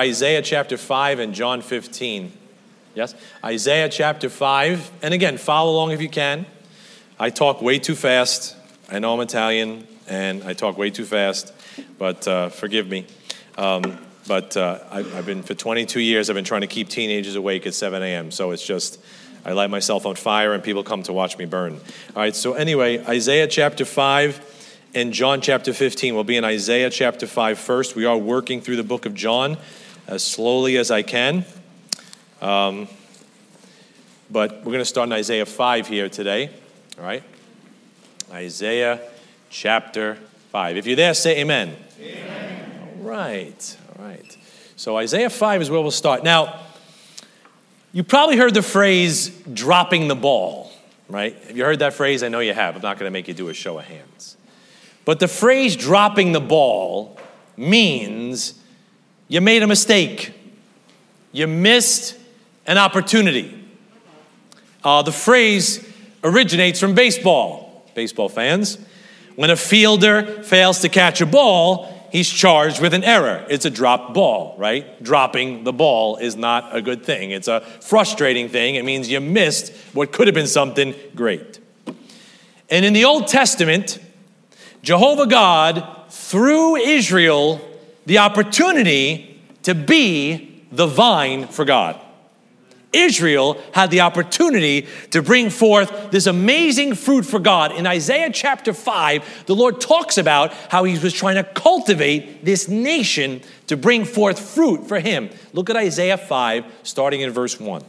Isaiah chapter 5 and John 15. Yes? Isaiah chapter 5. And again, follow along if you can. I talk way too fast. I know I'm Italian and I talk way too fast, but uh, forgive me. Um, but uh, I, I've been, for 22 years, I've been trying to keep teenagers awake at 7 a.m. So it's just, I light myself on fire and people come to watch me burn. All right, so anyway, Isaiah chapter 5 and John chapter 15. We'll be in Isaiah chapter 5 first. We are working through the book of John as slowly as I can. Um, but we're going to start in Isaiah 5 here today. All right? Isaiah chapter 5. If you're there, say amen. Amen. All right. All right. So Isaiah 5 is where we'll start. Now, you probably heard the phrase dropping the ball, right? Have you heard that phrase? I know you have. I'm not going to make you do a show of hands. But the phrase dropping the ball means you made a mistake, you missed an opportunity. Uh, the phrase originates from baseball, baseball fans. When a fielder fails to catch a ball, he's charged with an error. It's a dropped ball, right? Dropping the ball is not a good thing. It's a frustrating thing. It means you missed what could have been something great. And in the Old Testament, Jehovah God threw Israel the opportunity to be the vine for God. Israel had the opportunity to bring forth this amazing fruit for God. In Isaiah chapter 5, the Lord talks about how he was trying to cultivate this nation to bring forth fruit for him. Look at Isaiah 5, starting in verse 1.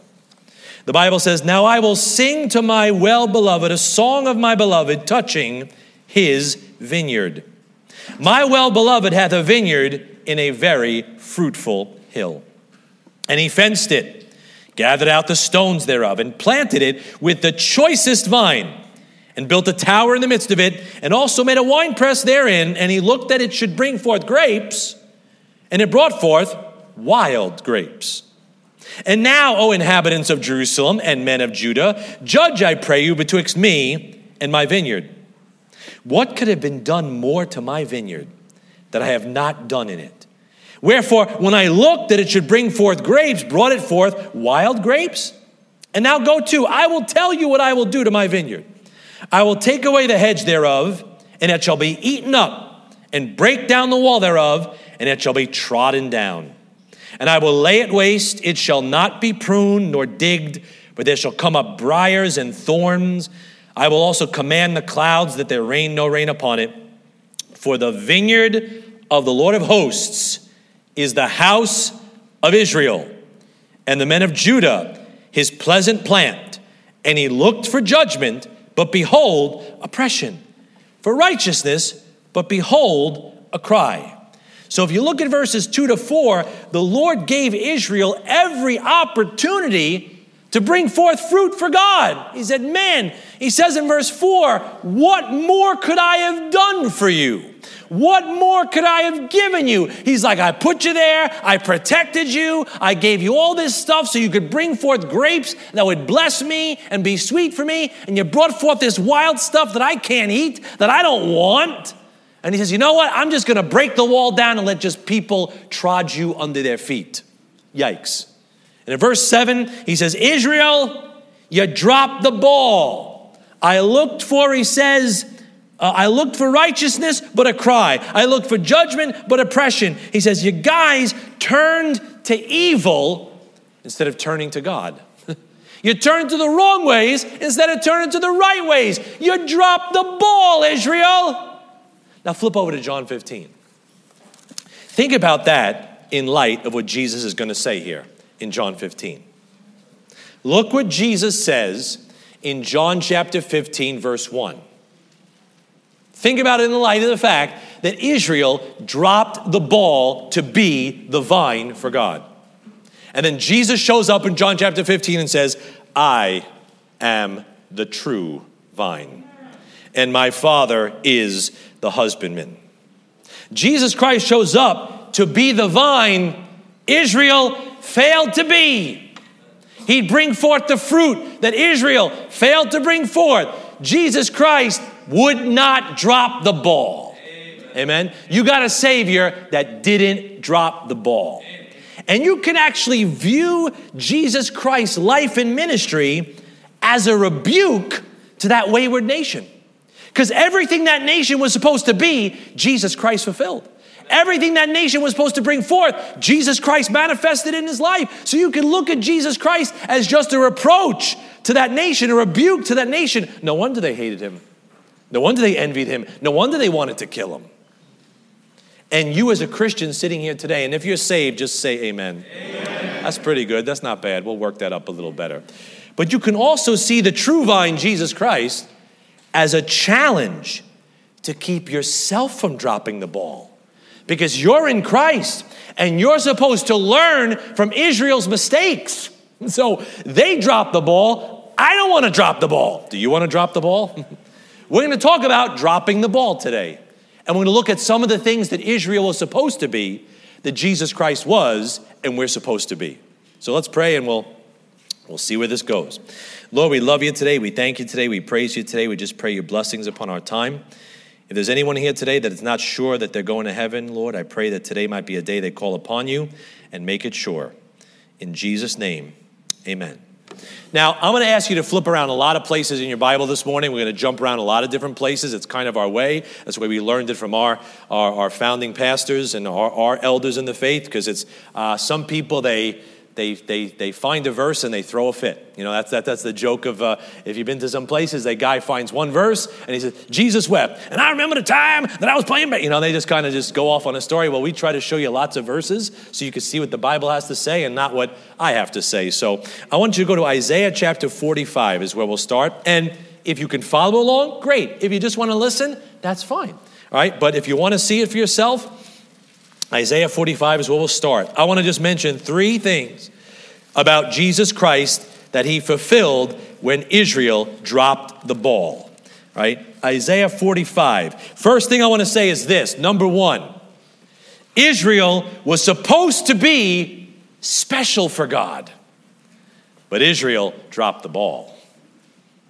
The Bible says, Now I will sing to my well beloved a song of my beloved touching his vineyard. My well beloved hath a vineyard in a very fruitful hill, and he fenced it gathered out the stones thereof, and planted it with the choicest vine, and built a tower in the midst of it, and also made a winepress therein. And he looked that it should bring forth grapes, and it brought forth wild grapes. And now, O inhabitants of Jerusalem and men of Judah, judge, I pray you, betwixt me and my vineyard. What could have been done more to my vineyard that I have not done in it? Wherefore, when I looked that it should bring forth grapes, brought it forth wild grapes. And now go to, I will tell you what I will do to my vineyard. I will take away the hedge thereof, and it shall be eaten up, and break down the wall thereof, and it shall be trodden down. And I will lay it waste, it shall not be pruned nor digged, but there shall come up briars and thorns. I will also command the clouds that there rain no rain upon it. For the vineyard of the Lord of hosts is the house of Israel, and the men of Judah his pleasant plant. And he looked for judgment, but behold, oppression, for righteousness, but behold, a cry. So if you look at verses 2 to 4, the Lord gave Israel every opportunity to bring forth fruit for God. He said, Man, he says in verse 4, What more could I have done for you? What more could I have given you? He's like, I put you there, I protected you, I gave you all this stuff so you could bring forth grapes that would bless me and be sweet for me, and you brought forth this wild stuff that I can't eat, that I don't want. And he says, You know what? I'm just gonna break the wall down and let just people trod you under their feet. Yikes. And in verse 7, he says, Israel, you dropped the ball. I looked for, he says, uh, I looked for righteousness, but a cry. I looked for judgment, but oppression. He says, You guys turned to evil instead of turning to God. you turned to the wrong ways instead of turning to the right ways. You dropped the ball, Israel. Now flip over to John 15. Think about that in light of what Jesus is going to say here in John 15. Look what Jesus says in John chapter 15, verse 1. Think about it in the light of the fact that Israel dropped the ball to be the vine for God. And then Jesus shows up in John chapter 15 and says, I am the true vine, and my Father is the husbandman. Jesus Christ shows up to be the vine Israel failed to be. He'd bring forth the fruit that Israel failed to bring forth. Jesus Christ would not drop the ball. Amen. You got a Savior that didn't drop the ball. And you can actually view Jesus Christ's life and ministry as a rebuke to that wayward nation. Because everything that nation was supposed to be, Jesus Christ fulfilled. Everything that nation was supposed to bring forth, Jesus Christ manifested in his life. So you can look at Jesus Christ as just a reproach to that nation, a rebuke to that nation. No wonder they hated him. No wonder they envied him. No wonder they wanted to kill him. And you, as a Christian sitting here today, and if you're saved, just say amen. amen. That's pretty good. That's not bad. We'll work that up a little better. But you can also see the true vine, Jesus Christ, as a challenge to keep yourself from dropping the ball. Because you're in Christ and you're supposed to learn from Israel's mistakes. So they dropped the ball. I don't want to drop the ball. Do you want to drop the ball? We're going to talk about dropping the ball today. And we're going to look at some of the things that Israel was supposed to be, that Jesus Christ was, and we're supposed to be. So let's pray and we'll, we'll see where this goes. Lord, we love you today. We thank you today. We praise you today. We just pray your blessings upon our time. If there's anyone here today that is not sure that they're going to heaven, Lord, I pray that today might be a day they call upon you and make it sure. In Jesus' name, amen. Now, I'm going to ask you to flip around a lot of places in your Bible this morning. We're going to jump around a lot of different places. It's kind of our way. That's the way we learned it from our, our, our founding pastors and our, our elders in the faith, because it's uh, some people, they they, they, they find a verse and they throw a fit. You know, that's, that, that's the joke of uh, if you've been to some places, a guy finds one verse and he says, Jesus wept. And I remember the time that I was playing, you know, they just kind of just go off on a story. Well, we try to show you lots of verses so you can see what the Bible has to say and not what I have to say. So I want you to go to Isaiah chapter 45 is where we'll start. And if you can follow along, great. If you just want to listen, that's fine. All right, but if you want to see it for yourself, Isaiah 45 is where we'll start. I want to just mention three things about Jesus Christ that he fulfilled when Israel dropped the ball. Right? Isaiah 45. First thing I want to say is this number one, Israel was supposed to be special for God, but Israel dropped the ball.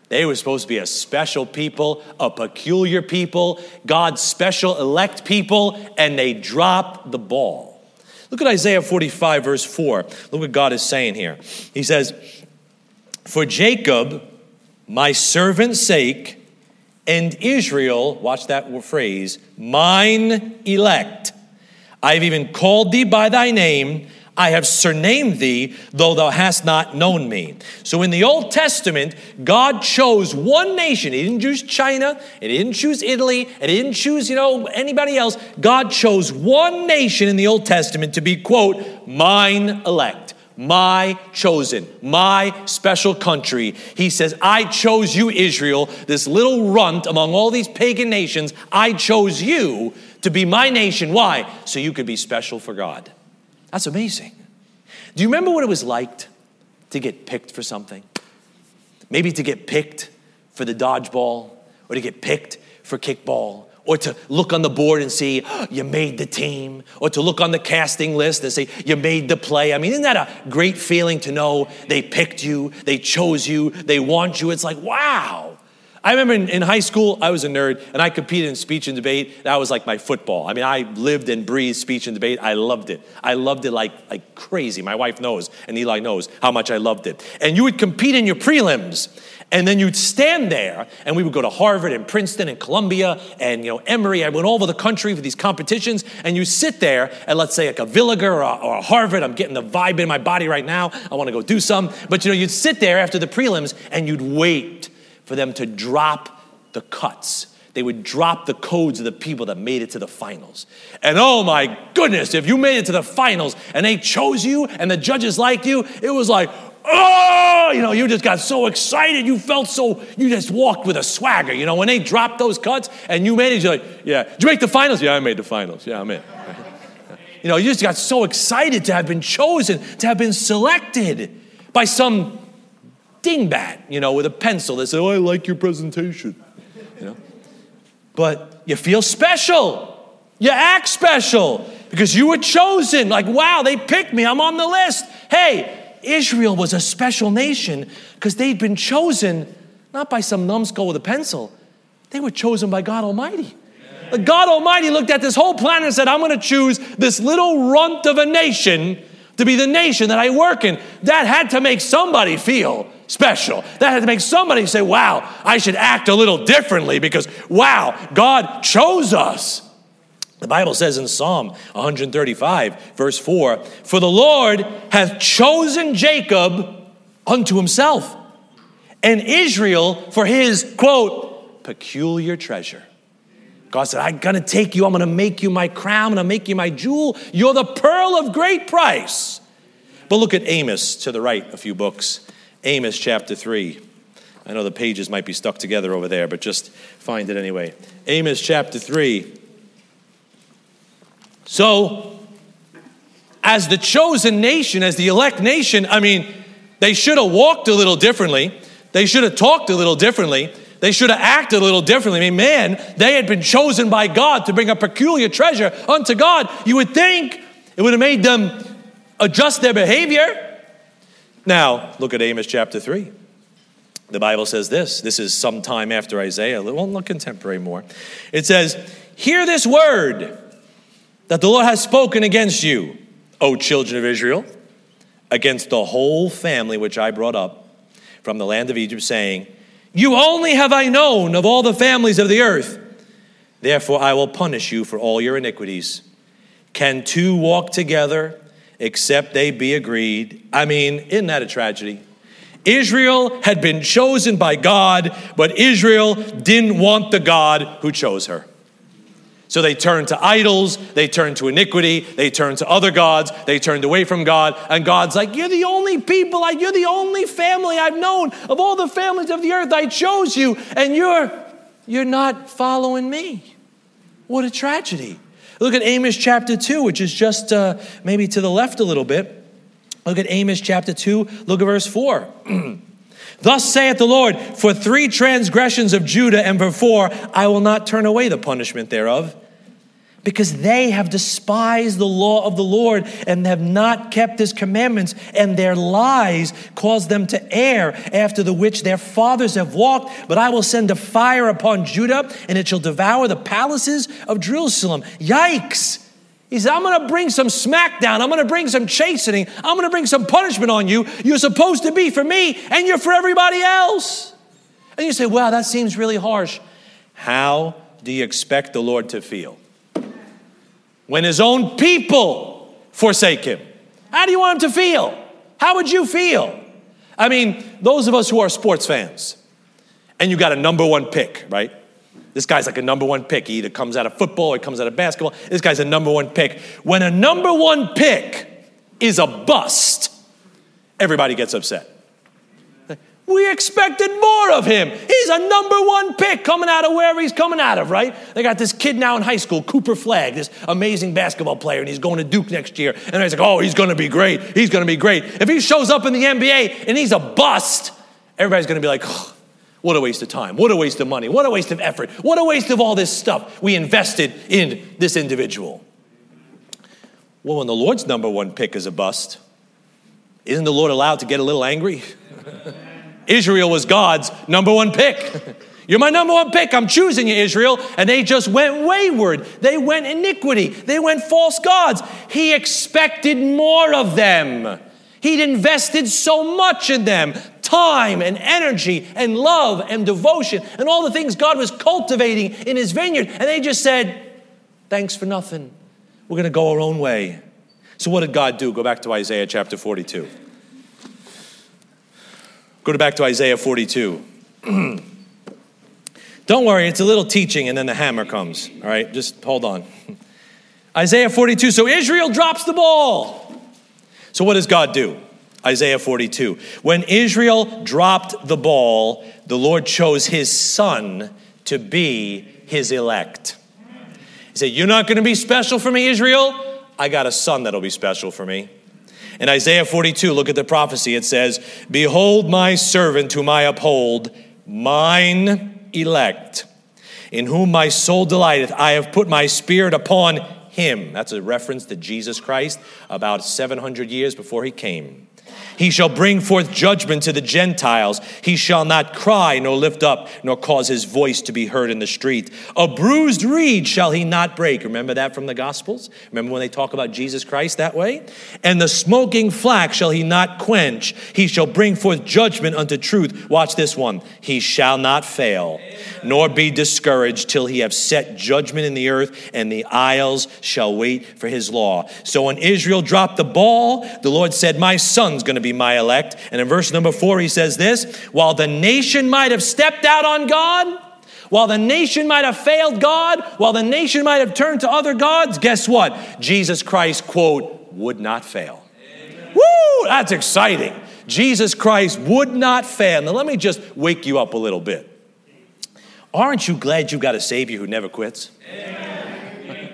They were supposed to be a special people, a peculiar people, God's special elect people, and they dropped the ball. Look at Isaiah 45, verse 4. Look what God is saying here. He says, For Jacob, my servant's sake, and Israel, watch that phrase, mine elect, I've even called thee by thy name. I have surnamed thee, though thou hast not known me. So in the Old Testament, God chose one nation. He didn't choose China, he didn't choose Italy, he didn't choose, you know, anybody else. God chose one nation in the Old Testament to be, quote, mine elect my chosen, my special country. He says, I chose you, Israel, this little runt among all these pagan nations. I chose you to be my nation. Why? So you could be special for God. That's amazing. Do you remember what it was like to get picked for something? Maybe to get picked for the dodgeball, or to get picked for kickball, or to look on the board and see oh, you made the team, or to look on the casting list and say you made the play. I mean, isn't that a great feeling to know they picked you, they chose you, they want you? It's like, wow. I remember in, in, high school, I was a nerd and I competed in speech and debate. That was like my football. I mean, I lived and breathed speech and debate. I loved it. I loved it like, like crazy. My wife knows and Eli knows how much I loved it. And you would compete in your prelims and then you'd stand there and we would go to Harvard and Princeton and Columbia and, you know, Emory. I went all over the country for these competitions and you sit there and let's say like a Villiger or a, or a Harvard. I'm getting the vibe in my body right now. I want to go do some. But, you know, you'd sit there after the prelims and you'd wait for them to drop the cuts. They would drop the codes of the people that made it to the finals. And oh my goodness, if you made it to the finals and they chose you and the judges liked you, it was like, oh, you know, you just got so excited. You felt so, you just walked with a swagger. You know, when they dropped those cuts and you made it, you're like, yeah, did you make the finals? Yeah, I made the finals. Yeah, I'm in. You know, you just got so excited to have been chosen, to have been selected by some dingbat, you know, with a pencil that said, Oh, I like your presentation. You know? But you feel special. You act special because you were chosen. Like, wow, they picked me. I'm on the list. Hey, Israel was a special nation because they'd been chosen not by some numbskull with a pencil, they were chosen by God Almighty. God Almighty looked at this whole planet and said, I'm going to choose this little runt of a nation to be the nation that I work in. That had to make somebody feel special. That had to make somebody say, wow, I should act a little differently because, wow, God chose us. The Bible says in Psalm 135, verse 4 For the Lord hath chosen Jacob unto himself, and Israel for his, quote, peculiar treasure. God said, I'm gonna take you, I'm gonna make you my crown, I'm gonna make you my jewel. You're the pearl of great price. But look at Amos to the right, a few books. Amos chapter 3. I know the pages might be stuck together over there, but just find it anyway. Amos chapter 3. So, as the chosen nation, as the elect nation, I mean, they should have walked a little differently. They should have talked a little differently. They should have acted a little differently. I mean, man, they had been chosen by God to bring a peculiar treasure unto God. You would think it would have made them adjust their behavior. Now, look at Amos chapter 3. The Bible says this. This is sometime after Isaiah, well, not contemporary more. It says, Hear this word that the Lord has spoken against you, O children of Israel, against the whole family which I brought up from the land of Egypt, saying, You only have I known of all the families of the earth. Therefore I will punish you for all your iniquities. Can two walk together except they be agreed? I mean, isn't that a tragedy? Israel had been chosen by God, but Israel didn't want the God who chose her. So they turned to idols, they turned to iniquity, they turned to other gods, they turned away from God, and God's like, You're the only people, you're the only family I've known of all the families of the earth. I chose you, and you're you're not following me. What a tragedy. Look at Amos chapter 2, which is just uh, maybe to the left a little bit. Look at Amos chapter 2, look at verse 4. Thus saith the Lord, for three transgressions of Judah and for four, I will not turn away the punishment thereof. Because they have despised the law of the Lord and have not kept his commandments, and their lies cause them to err after the which their fathers have walked. But I will send a fire upon Judah, and it shall devour the palaces of Jerusalem. Yikes! He said, I'm going to bring some smackdown. I'm going to bring some chastening. I'm going to bring some punishment on you. You're supposed to be for me, and you're for everybody else. And you say, wow, that seems really harsh. How do you expect the Lord to feel? When his own people forsake him. How do you want him to feel? How would you feel? I mean, those of us who are sports fans, and you got a number one pick, right? This guy's like a number one pick. He either comes out of football or he comes out of basketball. This guy's a number one pick. When a number one pick is a bust, everybody gets upset. We expected more of him. He's a number one pick coming out of wherever he's coming out of, right? They got this kid now in high school, Cooper Flagg, this amazing basketball player, and he's going to Duke next year. And he's like, oh, he's going to be great. He's going to be great. If he shows up in the NBA and he's a bust, everybody's going to be like, oh, what a waste of time. What a waste of money. What a waste of effort. What a waste of all this stuff we invested in this individual. Well, when the Lord's number one pick is a bust, isn't the Lord allowed to get a little angry? Israel was God's number one pick. You're my number one pick. I'm choosing you, Israel. And they just went wayward. They went iniquity. They went false gods. He expected more of them. He'd invested so much in them time and energy and love and devotion and all the things God was cultivating in his vineyard. And they just said, Thanks for nothing. We're going to go our own way. So, what did God do? Go back to Isaiah chapter 42. Go back to Isaiah 42. Don't worry, it's a little teaching and then the hammer comes. All right, just hold on. Isaiah 42. So Israel drops the ball. So what does God do? Isaiah 42. When Israel dropped the ball, the Lord chose his son to be his elect. He said, You're not going to be special for me, Israel. I got a son that'll be special for me. In Isaiah 42, look at the prophecy. It says, Behold my servant whom I uphold, mine elect, in whom my soul delighteth. I have put my spirit upon him. That's a reference to Jesus Christ about 700 years before he came. He shall bring forth judgment to the Gentiles. He shall not cry, nor lift up, nor cause his voice to be heard in the street. A bruised reed shall he not break. Remember that from the Gospels? Remember when they talk about Jesus Christ that way? And the smoking flax shall he not quench. He shall bring forth judgment unto truth. Watch this one. He shall not fail, nor be discouraged till he have set judgment in the earth, and the isles shall wait for his law. So when Israel dropped the ball, the Lord said, My son's going to be be my elect. And in verse number four, he says this while the nation might have stepped out on God, while the nation might have failed God, while the nation might have turned to other gods, guess what? Jesus Christ, quote, would not fail. Amen. Woo! That's exciting. Jesus Christ would not fail. Now, let me just wake you up a little bit. Aren't you glad you got a Savior who never quits?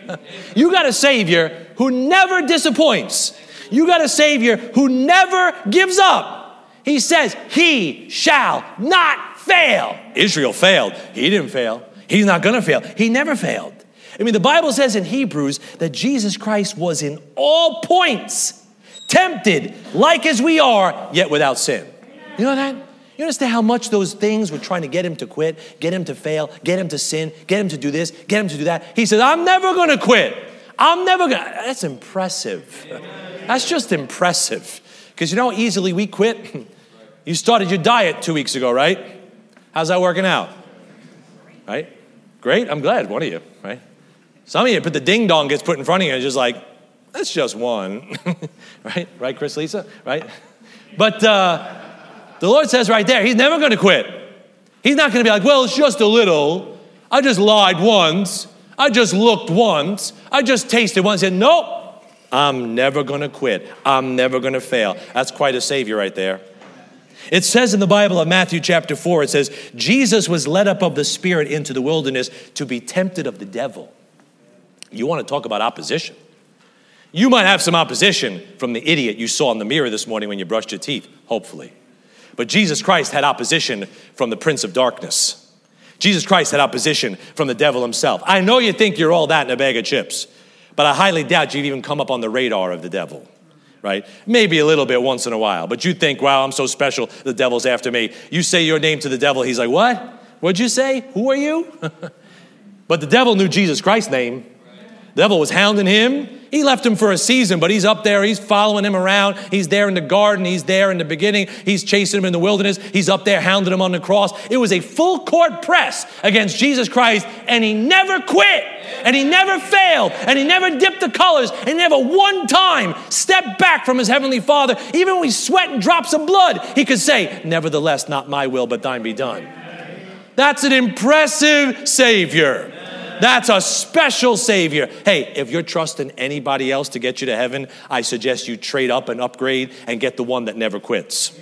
you got a Savior who never disappoints. You got a Savior who never gives up. He says, He shall not fail. Israel failed. He didn't fail. He's not going to fail. He never failed. I mean, the Bible says in Hebrews that Jesus Christ was in all points tempted like as we are, yet without sin. You know that? You understand how much those things were trying to get him to quit, get him to fail, get him to sin, get him to do this, get him to do that? He says, I'm never going to quit. I'm never going to. That's impressive. That's just impressive. Because you know how easily we quit? you started your diet two weeks ago, right? How's that working out? Right? Great, I'm glad, one of you, right? Some of you, but the ding dong gets put in front of you and just like, that's just one, right? Right, Chris Lisa? Right? But uh, the Lord says right there, He's never gonna quit. He's not gonna be like, well, it's just a little. I just lied once. I just looked once. I just tasted once. And said, nope, I'm never going to quit. I'm never going to fail. That's quite a savior right there. It says in the Bible of Matthew chapter 4, it says, Jesus was led up of the Spirit into the wilderness to be tempted of the devil. You want to talk about opposition? You might have some opposition from the idiot you saw in the mirror this morning when you brushed your teeth, hopefully. But Jesus Christ had opposition from the prince of darkness. Jesus Christ had opposition from the devil himself. I know you think you're all that in a bag of chips. But I highly doubt you've even come up on the radar of the devil, right? Maybe a little bit once in a while. But you think, wow, I'm so special, the devil's after me. You say your name to the devil, he's like, what? What'd you say? Who are you? but the devil knew Jesus Christ's name. Devil was hounding him. He left him for a season, but he's up there. He's following him around. He's there in the garden. He's there in the beginning. He's chasing him in the wilderness. He's up there hounding him on the cross. It was a full court press against Jesus Christ, and he never quit, and he never failed, and he never dipped the colors, and never one time stepped back from his heavenly Father. Even when he sweat and drops of blood, he could say, Nevertheless, not my will, but thine be done. That's an impressive Savior. That's a special Savior. Hey, if you're trusting anybody else to get you to heaven, I suggest you trade up and upgrade and get the one that never quits.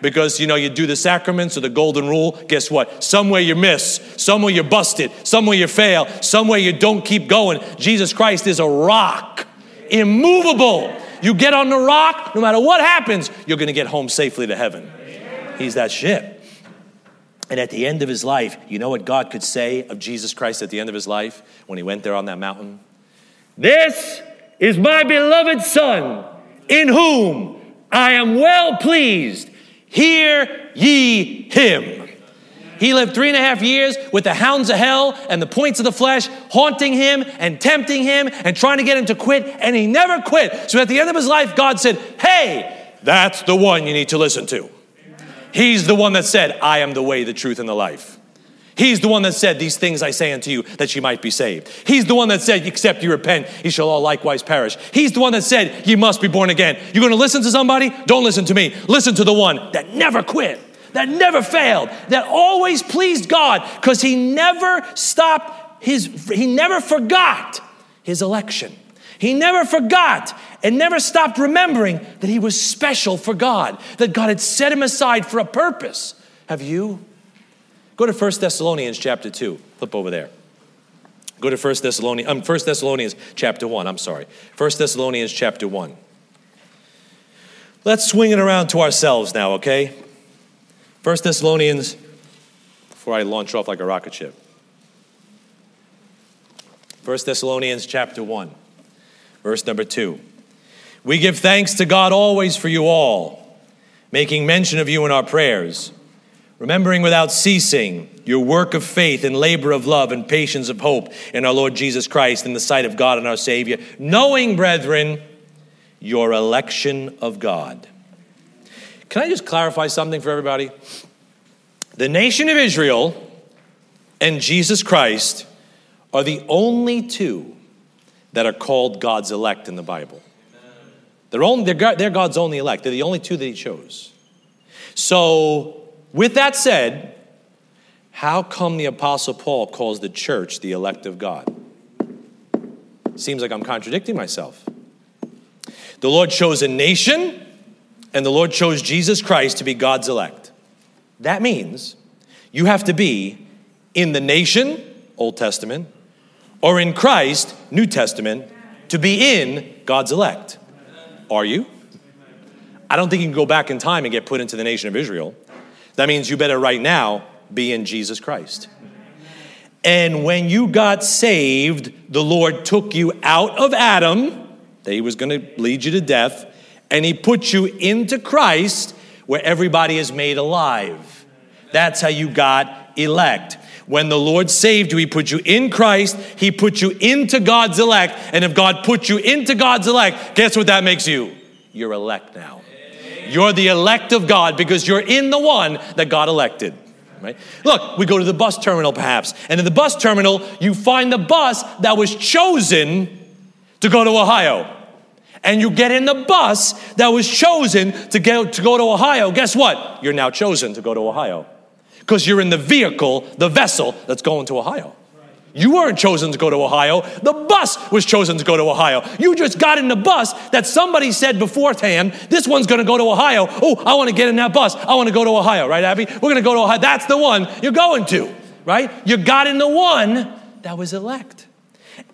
Because you know, you do the sacraments or the golden rule, guess what? Somewhere you miss, somewhere you're busted, somewhere you fail, somewhere you don't keep going. Jesus Christ is a rock, immovable. You get on the rock, no matter what happens, you're gonna get home safely to heaven. He's that ship. And at the end of his life, you know what God could say of Jesus Christ at the end of his life when he went there on that mountain? This is my beloved Son, in whom I am well pleased. Hear ye him. He lived three and a half years with the hounds of hell and the points of the flesh haunting him and tempting him and trying to get him to quit, and he never quit. So at the end of his life, God said, Hey, that's the one you need to listen to. He's the one that said, I am the way, the truth, and the life. He's the one that said, These things I say unto you, that you might be saved. He's the one that said, Except you repent, ye shall all likewise perish. He's the one that said, You must be born again. You're gonna listen to somebody? Don't listen to me. Listen to the one that never quit, that never failed, that always pleased God, because he never stopped his, he never forgot his election. He never forgot and never stopped remembering that he was special for God, that God had set him aside for a purpose. Have you? Go to 1 Thessalonians chapter 2. Flip over there. Go to 1 Thessalonians, um, 1 Thessalonians chapter 1, I'm sorry. 1 Thessalonians chapter 1. Let's swing it around to ourselves now, okay? 1 Thessalonians, before I launch off like a rocket ship. 1 Thessalonians chapter 1. Verse number two. We give thanks to God always for you all, making mention of you in our prayers, remembering without ceasing your work of faith and labor of love and patience of hope in our Lord Jesus Christ in the sight of God and our Savior, knowing, brethren, your election of God. Can I just clarify something for everybody? The nation of Israel and Jesus Christ are the only two that are called God's elect in the Bible. They're, only, they're, they're God's only elect. They're the only two that He chose. So, with that said, how come the Apostle Paul calls the church the elect of God? Seems like I'm contradicting myself. The Lord chose a nation, and the Lord chose Jesus Christ to be God's elect. That means you have to be in the nation, Old Testament, or in Christ, New Testament, to be in God's elect. Are you? I don't think you can go back in time and get put into the nation of Israel. That means you better right now be in Jesus Christ. And when you got saved, the Lord took you out of Adam, that he was going to lead you to death, and he put you into Christ, where everybody is made alive. That's how you got elect. When the Lord saved you, He put you in Christ, He put you into God's elect. And if God put you into God's elect, guess what that makes you? You're elect now. You're the elect of God because you're in the one that God elected. Right? Look, we go to the bus terminal perhaps, and in the bus terminal, you find the bus that was chosen to go to Ohio. And you get in the bus that was chosen to, get, to go to Ohio. Guess what? You're now chosen to go to Ohio because you're in the vehicle, the vessel that's going to Ohio. You weren't chosen to go to Ohio. The bus was chosen to go to Ohio. You just got in the bus that somebody said beforehand, this one's going to go to Ohio. Oh, I want to get in that bus. I want to go to Ohio, right, Abby? We're going to go to Ohio. That's the one you're going to, right? You got in the one that was elect.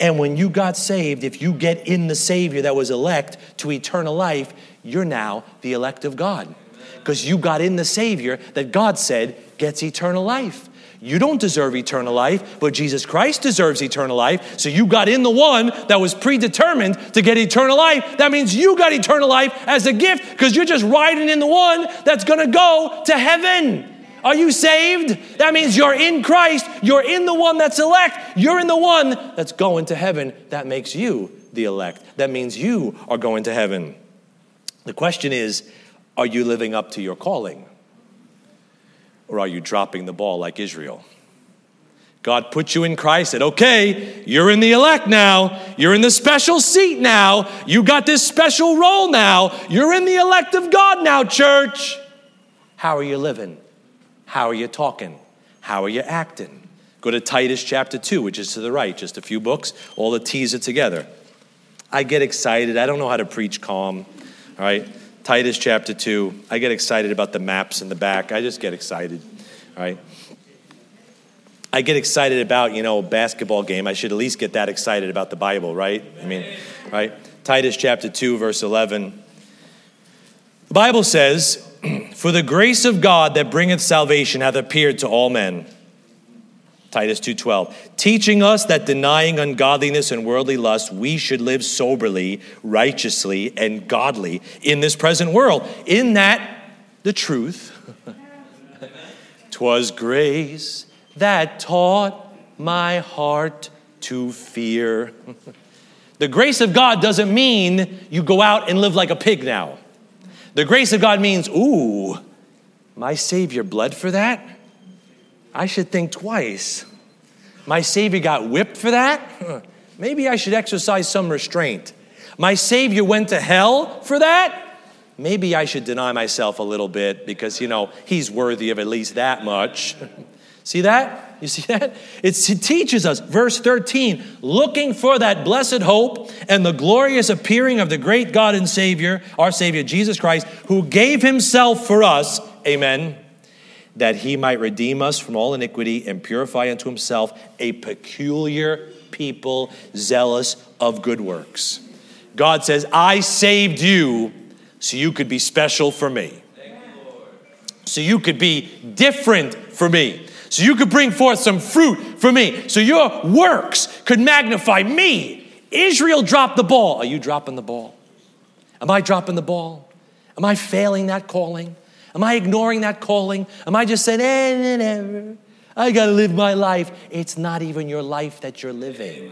And when you got saved, if you get in the Savior that was elect to eternal life, you're now the elect of God. Because you got in the Savior that God said gets eternal life. You don't deserve eternal life, but Jesus Christ deserves eternal life. So you got in the one that was predetermined to get eternal life. That means you got eternal life as a gift because you're just riding in the one that's going to go to heaven. Are you saved? That means you're in Christ. You're in the one that's elect. You're in the one that's going to heaven. That makes you the elect. That means you are going to heaven. The question is are you living up to your calling? Or are you dropping the ball like Israel? God put you in Christ, said, okay, you're in the elect now. You're in the special seat now. You got this special role now. You're in the elect of God now, church. How are you living? How are you talking? How are you acting? Go to Titus chapter 2, which is to the right, just a few books. All the T's are together. I get excited. I don't know how to preach calm, all right? Titus chapter 2. I get excited about the maps in the back. I just get excited, right? I get excited about, you know, a basketball game. I should at least get that excited about the Bible, right? I mean, right? Titus chapter 2, verse 11. The Bible says, For the grace of God that bringeth salvation hath appeared to all men Titus 2:12, teaching us that denying ungodliness and worldly lust, we should live soberly, righteously, and godly in this present world. In that the truth twas grace that taught my heart to fear. the grace of God doesn't mean you go out and live like a pig now. The grace of God means, ooh, my Savior bled for that? I should think twice. My Savior got whipped for that? Maybe I should exercise some restraint. My Savior went to hell for that? Maybe I should deny myself a little bit because, you know, He's worthy of at least that much. see that? You see that? It's, it teaches us, verse 13, looking for that blessed hope and the glorious appearing of the great God and Savior, our Savior Jesus Christ, who gave Himself for us. Amen that he might redeem us from all iniquity and purify unto himself a peculiar people zealous of good works. God says, I saved you so you could be special for me. So you could be different for me. So you could bring forth some fruit for me. So your works could magnify me. Israel dropped the ball. Are you dropping the ball? Am I dropping the ball? Am I failing that calling? Am I ignoring that calling? Am I just saying, eh, never? I got to live my life. It's not even your life that you're living.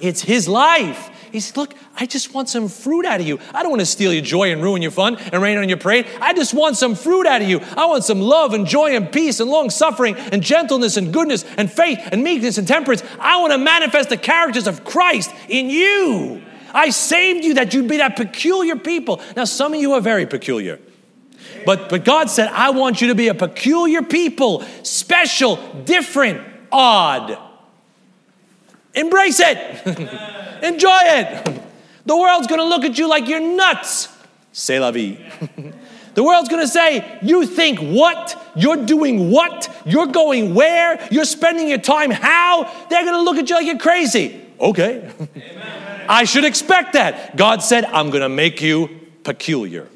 It's his life. He said, Look, I just want some fruit out of you. I don't want to steal your joy and ruin your fun and rain on your parade. I just want some fruit out of you. I want some love and joy and peace and long suffering and gentleness and goodness and faith and meekness and temperance. I want to manifest the characters of Christ in you. I saved you that you'd be that peculiar people. Now, some of you are very peculiar. But, but God said, I want you to be a peculiar people, special, different, odd. Embrace it. Enjoy it. The world's to look at you like you're nuts. C'est la vie. The world's gonna say, You think what? You're doing what? You're going where? You're spending your time how? They're gonna look at you like you're crazy. Okay. Amen. I should expect that. God said, I'm gonna make you peculiar.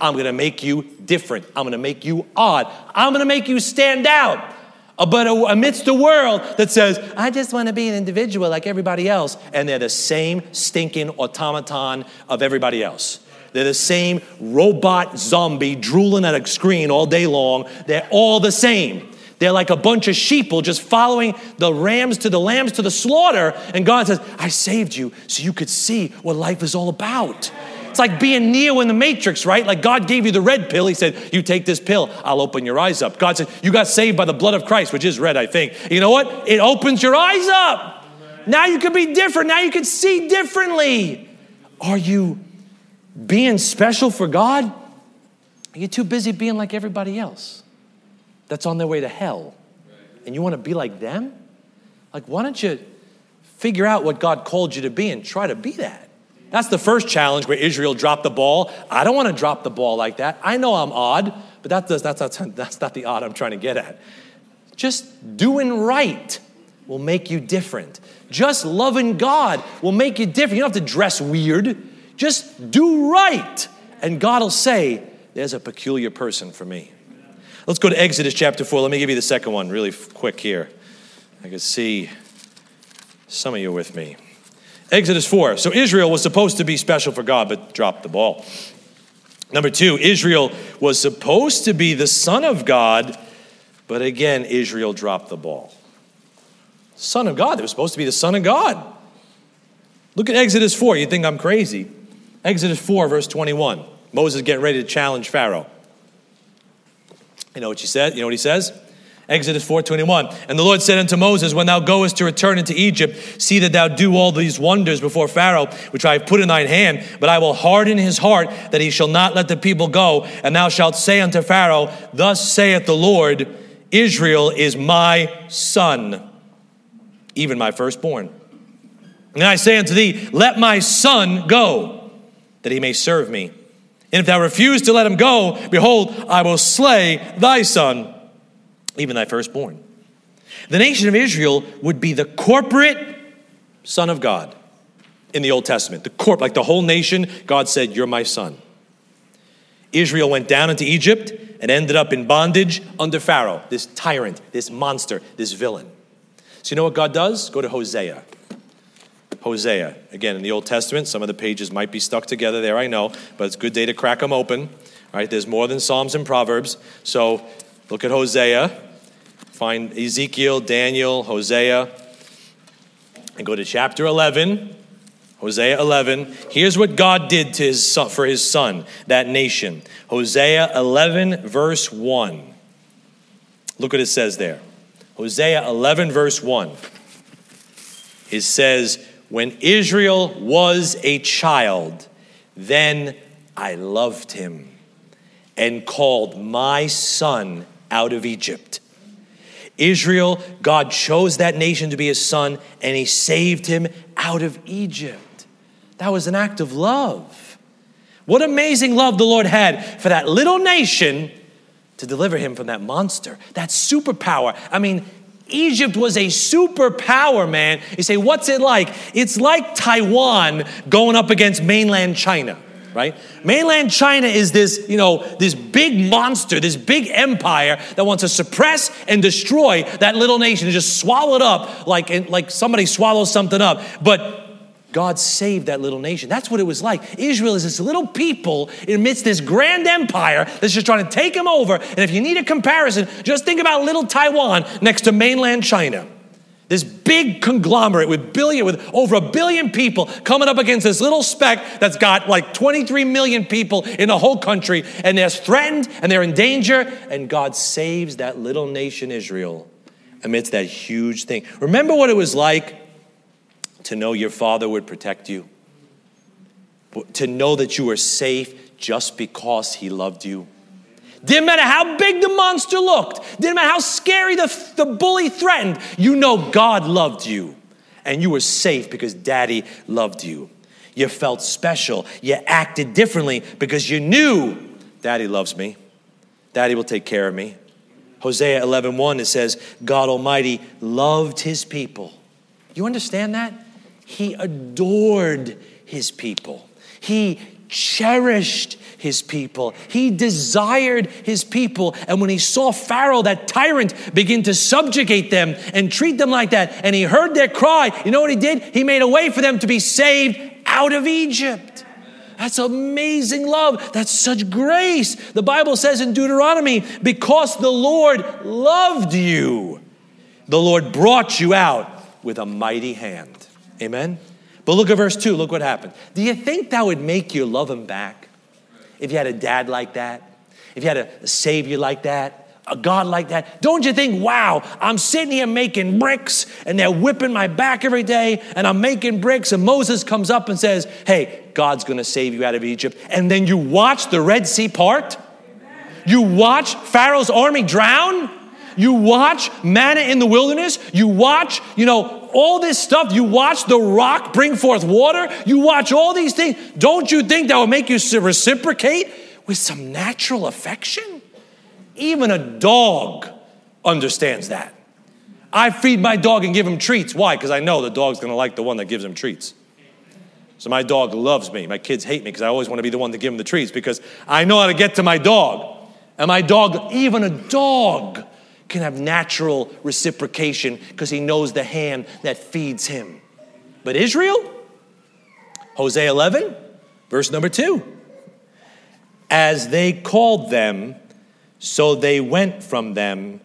I'm gonna make you different. I'm gonna make you odd. I'm gonna make you stand out. Uh, but amidst a world that says, I just want to be an individual like everybody else, and they're the same stinking automaton of everybody else. They're the same robot zombie drooling at a screen all day long. They're all the same. They're like a bunch of sheeple just following the rams to the lambs to the slaughter. And God says, I saved you so you could see what life is all about. It's like being Neo in the Matrix, right? Like God gave you the red pill. He said, You take this pill, I'll open your eyes up. God said, You got saved by the blood of Christ, which is red, I think. You know what? It opens your eyes up. Now you can be different. Now you can see differently. Are you being special for God? Are you too busy being like everybody else that's on their way to hell? And you want to be like them? Like, why don't you figure out what God called you to be and try to be that? That's the first challenge where Israel dropped the ball. I don't want to drop the ball like that. I know I'm odd, but that does, that's, not, that's not the odd I'm trying to get at. Just doing right will make you different. Just loving God will make you different. You don't have to dress weird. Just do right. And God will say, There's a peculiar person for me. Let's go to Exodus chapter 4. Let me give you the second one really quick here. I can see some of you with me. Exodus 4. So Israel was supposed to be special for God, but dropped the ball. Number two, Israel was supposed to be the son of God, but again, Israel dropped the ball. Son of God, they were supposed to be the son of God. Look at Exodus 4. You think I'm crazy. Exodus 4, verse 21. Moses getting ready to challenge Pharaoh. You know what she said? You know what he says? Exodus 4:21. And the Lord said unto Moses, When thou goest to return into Egypt, see that thou do all these wonders before Pharaoh, which I have put in thine hand, but I will harden his heart that he shall not let the people go. And thou shalt say unto Pharaoh, Thus saith the Lord, Israel is my son, even my firstborn. And I say unto thee, Let my son go, that he may serve me. And if thou refuse to let him go, behold, I will slay thy son even thy firstborn. The nation of Israel would be the corporate son of God in the Old Testament. The corp, like the whole nation, God said, You're my son. Israel went down into Egypt and ended up in bondage under Pharaoh, this tyrant, this monster, this villain. So, you know what God does? Go to Hosea. Hosea. Again, in the Old Testament, some of the pages might be stuck together there, I know, but it's a good day to crack them open. All right, there's more than Psalms and Proverbs. So, look at Hosea. Find Ezekiel, Daniel, Hosea, and go to chapter 11. Hosea 11. Here's what God did to his son, for his son, that nation. Hosea 11, verse 1. Look what it says there. Hosea 11, verse 1. It says, When Israel was a child, then I loved him and called my son out of Egypt. Israel, God chose that nation to be his son, and he saved him out of Egypt. That was an act of love. What amazing love the Lord had for that little nation to deliver him from that monster, that superpower. I mean, Egypt was a superpower, man. You say, what's it like? It's like Taiwan going up against mainland China right? Mainland China is this, you know, this big monster, this big empire that wants to suppress and destroy that little nation and just swallow it up like, like somebody swallows something up. But God saved that little nation. That's what it was like. Israel is this little people amidst this grand empire that's just trying to take them over. And if you need a comparison, just think about little Taiwan next to mainland China. This big conglomerate with billion, with over a billion people coming up against this little speck that's got like 23 million people in the whole country, and they're threatened and they're in danger, and God saves that little nation Israel amidst that huge thing. Remember what it was like to know your father would protect you, to know that you were safe just because he loved you. Didn't matter how big the monster looked, didn't matter how scary the, the bully threatened, you know God loved you. And you were safe because daddy loved you. You felt special. You acted differently because you knew daddy loves me. Daddy will take care of me. Hosea 11:1 1, it says God Almighty loved his people. You understand that? He adored his people. He cherished his people. He desired his people. And when he saw Pharaoh, that tyrant, begin to subjugate them and treat them like that, and he heard their cry, you know what he did? He made a way for them to be saved out of Egypt. That's amazing love. That's such grace. The Bible says in Deuteronomy, because the Lord loved you, the Lord brought you out with a mighty hand. Amen? But look at verse 2. Look what happened. Do you think that would make you love him back? If you had a dad like that? If you had a savior like that? A God like that? Don't you think, wow, I'm sitting here making bricks and they're whipping my back every day and I'm making bricks and Moses comes up and says, hey, God's gonna save you out of Egypt. And then you watch the Red Sea part? You watch Pharaoh's army drown? You watch manna in the wilderness. You watch, you know, all this stuff. You watch the rock bring forth water. You watch all these things. Don't you think that will make you reciprocate with some natural affection? Even a dog understands that. I feed my dog and give him treats. Why? Because I know the dog's going to like the one that gives him treats. So my dog loves me. My kids hate me because I always want to be the one to give them the treats because I know how to get to my dog. And my dog, even a dog, can have natural reciprocation because he knows the hand that feeds him. But Israel, Hosea 11, verse number 2. As they called them, so they went from them.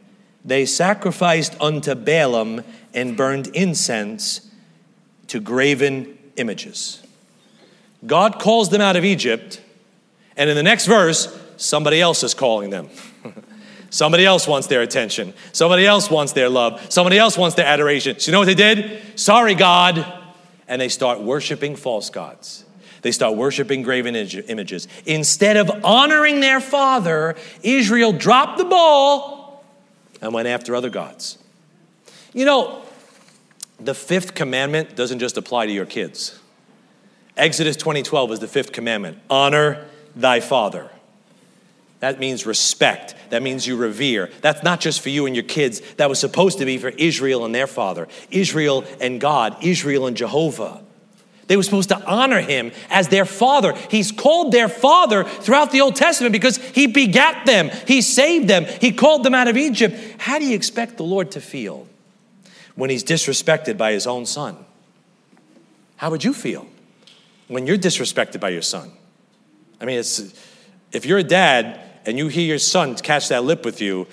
They sacrificed unto Baalim and burned incense to graven images. God calls them out of Egypt, and in the next verse, somebody else is calling them. Somebody else wants their attention. Somebody else wants their love. Somebody else wants their adoration. So you know what they did? Sorry, God. And they start worshiping false gods. They start worshiping graven images. Instead of honoring their father, Israel dropped the ball and went after other gods. You know, the fifth commandment doesn't just apply to your kids. Exodus 20:12 is the fifth commandment. Honor thy father. That means respect. That means you revere. That's not just for you and your kids. That was supposed to be for Israel and their father, Israel and God, Israel and Jehovah. They were supposed to honor him as their father. He's called their father throughout the Old Testament because he begat them, he saved them, he called them out of Egypt. How do you expect the Lord to feel when he's disrespected by his own son? How would you feel when you're disrespected by your son? I mean, it's, if you're a dad and you hear your son catch that lip with you,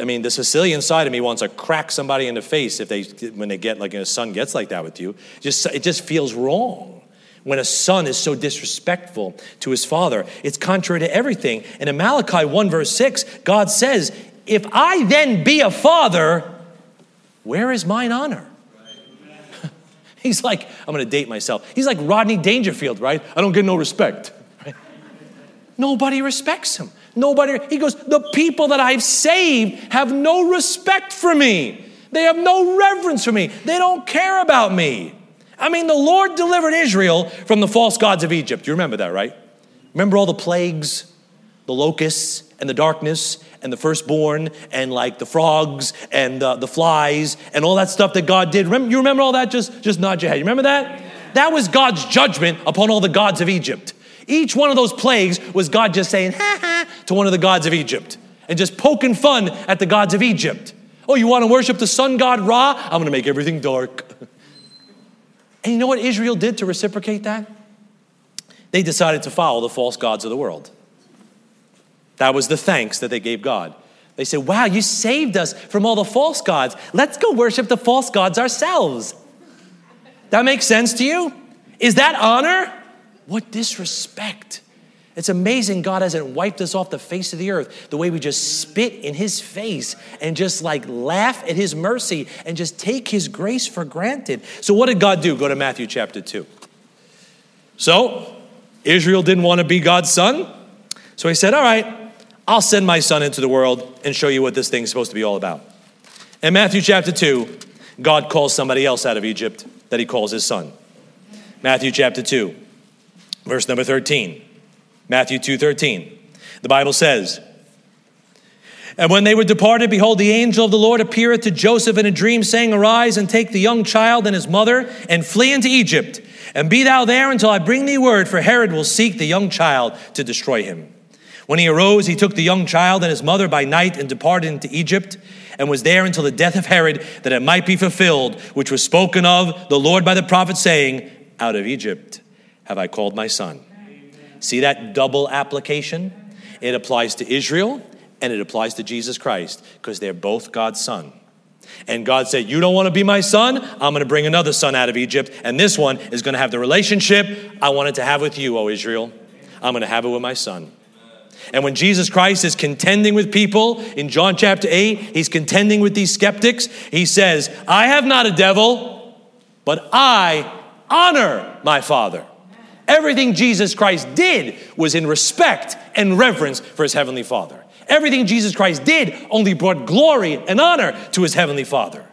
I mean, the Sicilian side of me wants to crack somebody in the face if they when they get like a son gets like that with you. Just it just feels wrong when a son is so disrespectful to his father. It's contrary to everything. And in Malachi 1 verse 6, God says, "If I then be a father, where is mine honor?" He's like, I'm going to date myself. He's like Rodney Dangerfield, right? I don't get no respect. Nobody respects him. Nobody, he goes, the people that I've saved have no respect for me. They have no reverence for me. They don't care about me. I mean, the Lord delivered Israel from the false gods of Egypt. You remember that, right? Remember all the plagues, the locusts, and the darkness, and the firstborn, and like the frogs, and uh, the flies, and all that stuff that God did. Remember, you remember all that? Just, just nod your head. You remember that? That was God's judgment upon all the gods of Egypt. Each one of those plagues was God just saying, ha ha, to one of the gods of Egypt and just poking fun at the gods of Egypt. Oh, you want to worship the sun god Ra? I'm going to make everything dark. And you know what Israel did to reciprocate that? They decided to follow the false gods of the world. That was the thanks that they gave God. They said, Wow, you saved us from all the false gods. Let's go worship the false gods ourselves. That makes sense to you? Is that honor? What disrespect. It's amazing God hasn't wiped us off the face of the earth the way we just spit in His face and just like laugh at His mercy and just take His grace for granted. So, what did God do? Go to Matthew chapter 2. So, Israel didn't want to be God's son. So He said, All right, I'll send my son into the world and show you what this thing's supposed to be all about. In Matthew chapter 2, God calls somebody else out of Egypt that He calls His son. Matthew chapter 2, verse number 13. Matthew 2:13. The Bible says, and when they were departed, behold, the angel of the Lord appeareth to Joseph in a dream, saying, Arise and take the young child and his mother, and flee into Egypt, and be thou there until I bring thee word, for Herod will seek the young child to destroy him. When he arose, he took the young child and his mother by night and departed into Egypt, and was there until the death of Herod, that it might be fulfilled, which was spoken of the Lord by the prophet, saying, Out of Egypt have I called my son. See that double application? It applies to Israel and it applies to Jesus Christ because they're both God's son. And God said, You don't want to be my son? I'm going to bring another son out of Egypt, and this one is going to have the relationship I wanted to have with you, O Israel. I'm going to have it with my son. And when Jesus Christ is contending with people in John chapter 8, he's contending with these skeptics. He says, I have not a devil, but I honor my Father. Everything Jesus Christ did was in respect and reverence for his heavenly Father. Everything Jesus Christ did only brought glory and honor to his heavenly Father.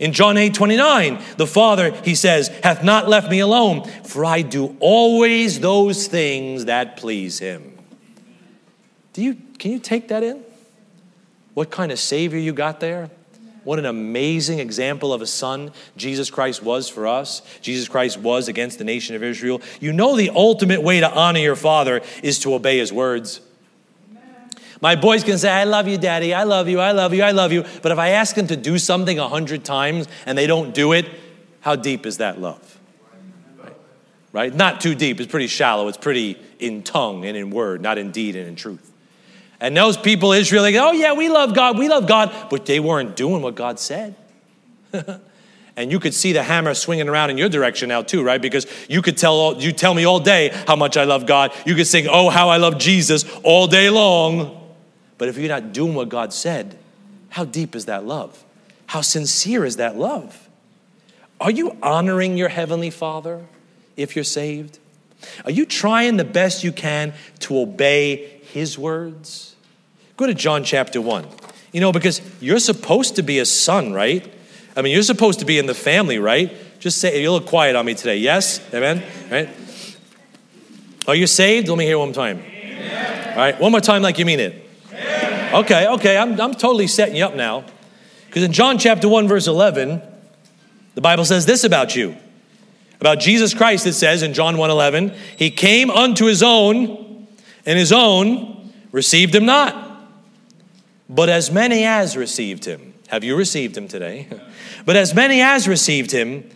In John 8 29, the Father, he says, hath not left me alone, for I do always those things that please him. Do you, can you take that in? What kind of Savior you got there? What an amazing example of a son Jesus Christ was for us. Jesus Christ was against the nation of Israel. You know, the ultimate way to honor your father is to obey his words. My boys can say, I love you, daddy, I love you, I love you, I love you. But if I ask them to do something a hundred times and they don't do it, how deep is that love? Right? right? Not too deep, it's pretty shallow, it's pretty in tongue and in word, not in deed and in truth. And those people, Israel, they go, oh, yeah, we love God, we love God, but they weren't doing what God said. and you could see the hammer swinging around in your direction now too right? Because you could tell all, you tell me all day how much i love god. You could sing oh how i love jesus all day long. But if you're not doing what god said how deep is that love? How sincere is that love? Are you honoring your heavenly father if you're saved? Are you trying the best you can to obey his words Go to John chapter 1. You know, because you're supposed to be a son, right? I mean, you're supposed to be in the family, right? Just say, you look quiet on me today. Yes? Amen? Right? Are you saved? Let me hear one more time. Amen. All right, one more time like you mean it. Amen. Okay, okay, I'm, I'm totally setting you up now. Because in John chapter 1, verse 11, the Bible says this about you. About Jesus Christ, it says in John 1 11, He came unto His own, and His own received Him not. But as many as received him, have you received him today? but as many as received him,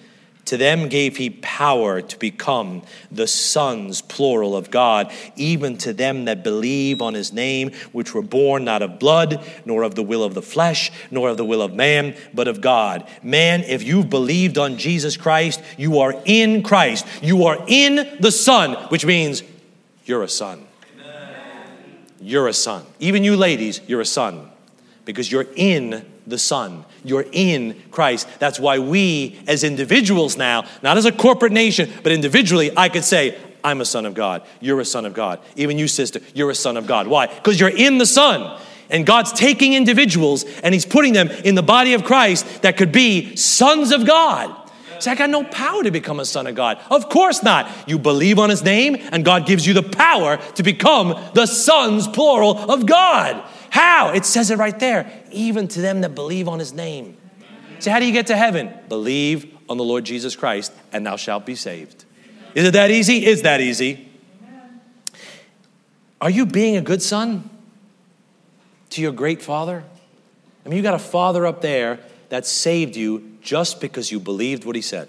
to them gave he power to become the sons, plural, of God, even to them that believe on his name, which were born not of blood, nor of the will of the flesh, nor of the will of man, but of God. Man, if you've believed on Jesus Christ, you are in Christ. You are in the Son, which means you're a son you're a son. Even you ladies, you're a son because you're in the Son. You're in Christ. That's why we, as individuals now, not as a corporate nation, but individually, I could say, I'm a son of God. You're a son of God. Even you, sister, you're a son of God. Why? Because you're in the Son. And God's taking individuals and He's putting them in the body of Christ that could be sons of God. Say, I got no power to become a son of God. Of course not. You believe on his name, and God gives you the power to become the sons, plural, of God. How? It says it right there. Even to them that believe on his name. So, how do you get to heaven? Believe on the Lord Jesus Christ, and thou shalt be saved. Is it that easy? Is that easy? Are you being a good son to your great father? I mean, you got a father up there that saved you just because you believed what he said.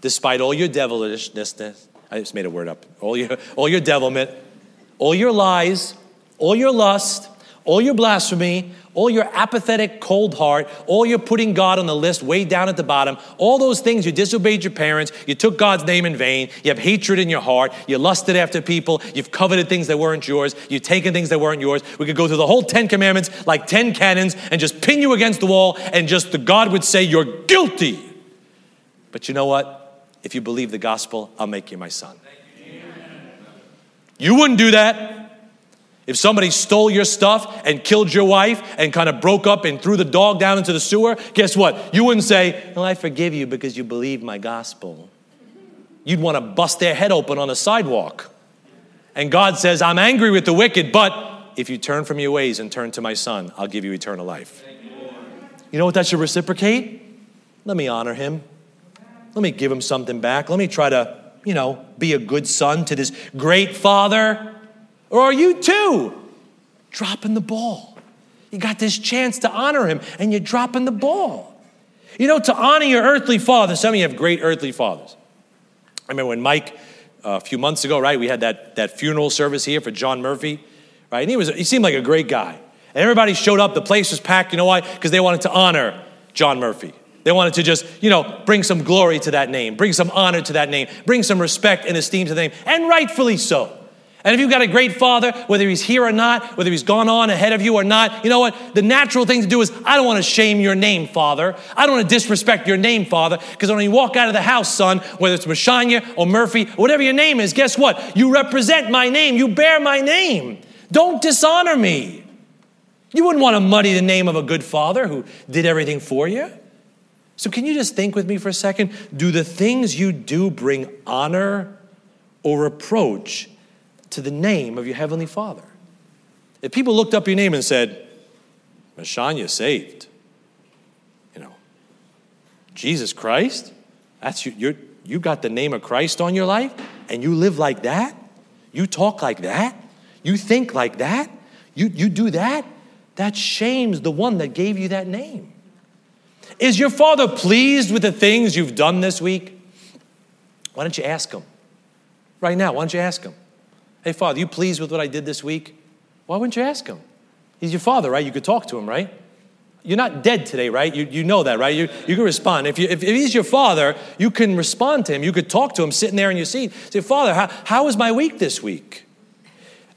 despite all your devilishness. I just made a word up. All your, all your devilment, all your lies, all your lust, all your blasphemy, all your apathetic cold heart, all your putting God on the list way down at the bottom, all those things you disobeyed your parents, you took God's name in vain, you have hatred in your heart, you lusted after people, you've coveted things that weren't yours, you've taken things that weren't yours. We could go through the whole 10 commandments like 10 cannons and just pin you against the wall and just the God would say you're guilty. But you know what? If you believe the gospel, I'll make you my son. You wouldn't do that. If somebody stole your stuff and killed your wife and kind of broke up and threw the dog down into the sewer, guess what? You wouldn't say, Well, I forgive you because you believe my gospel. You'd want to bust their head open on a sidewalk. And God says, I'm angry with the wicked, but if you turn from your ways and turn to my son, I'll give you eternal life. You know what that should reciprocate? Let me honor him. Let me give him something back. Let me try to, you know, be a good son to this great father or are you too dropping the ball? You got this chance to honor him and you're dropping the ball. You know, to honor your earthly father, some of you have great earthly fathers. I remember when Mike, uh, a few months ago, right, we had that, that funeral service here for John Murphy, right? And he, was, he seemed like a great guy. And everybody showed up, the place was packed. You know why? Because they wanted to honor John Murphy. They wanted to just, you know, bring some glory to that name, bring some honor to that name, bring some respect and esteem to the name, and rightfully so. And if you've got a great father, whether he's here or not, whether he's gone on ahead of you or not, you know what? The natural thing to do is, I don't want to shame your name, father. I don't want to disrespect your name, father, because when you walk out of the house, son, whether it's Mashanya or Murphy, whatever your name is, guess what? You represent my name. You bear my name. Don't dishonor me. You wouldn't want to muddy the name of a good father who did everything for you. So, can you just think with me for a second? Do the things you do bring honor or reproach to the name of your Heavenly Father. If people looked up your name and said, Mashanya saved, you know, Jesus Christ, that's you, you're, you got the name of Christ on your life, and you live like that, you talk like that, you think like that, you, you do that, that shames the one that gave you that name. Is your father pleased with the things you've done this week? Why don't you ask him? Right now, why don't you ask him? Hey, Father, you pleased with what I did this week? Why wouldn't you ask him? He's your father, right? You could talk to him, right? You're not dead today, right? You, you know that, right? You, you can respond. If, you, if, if he's your father, you can respond to him. You could talk to him sitting there in your seat. Say, Father, how, how was my week this week?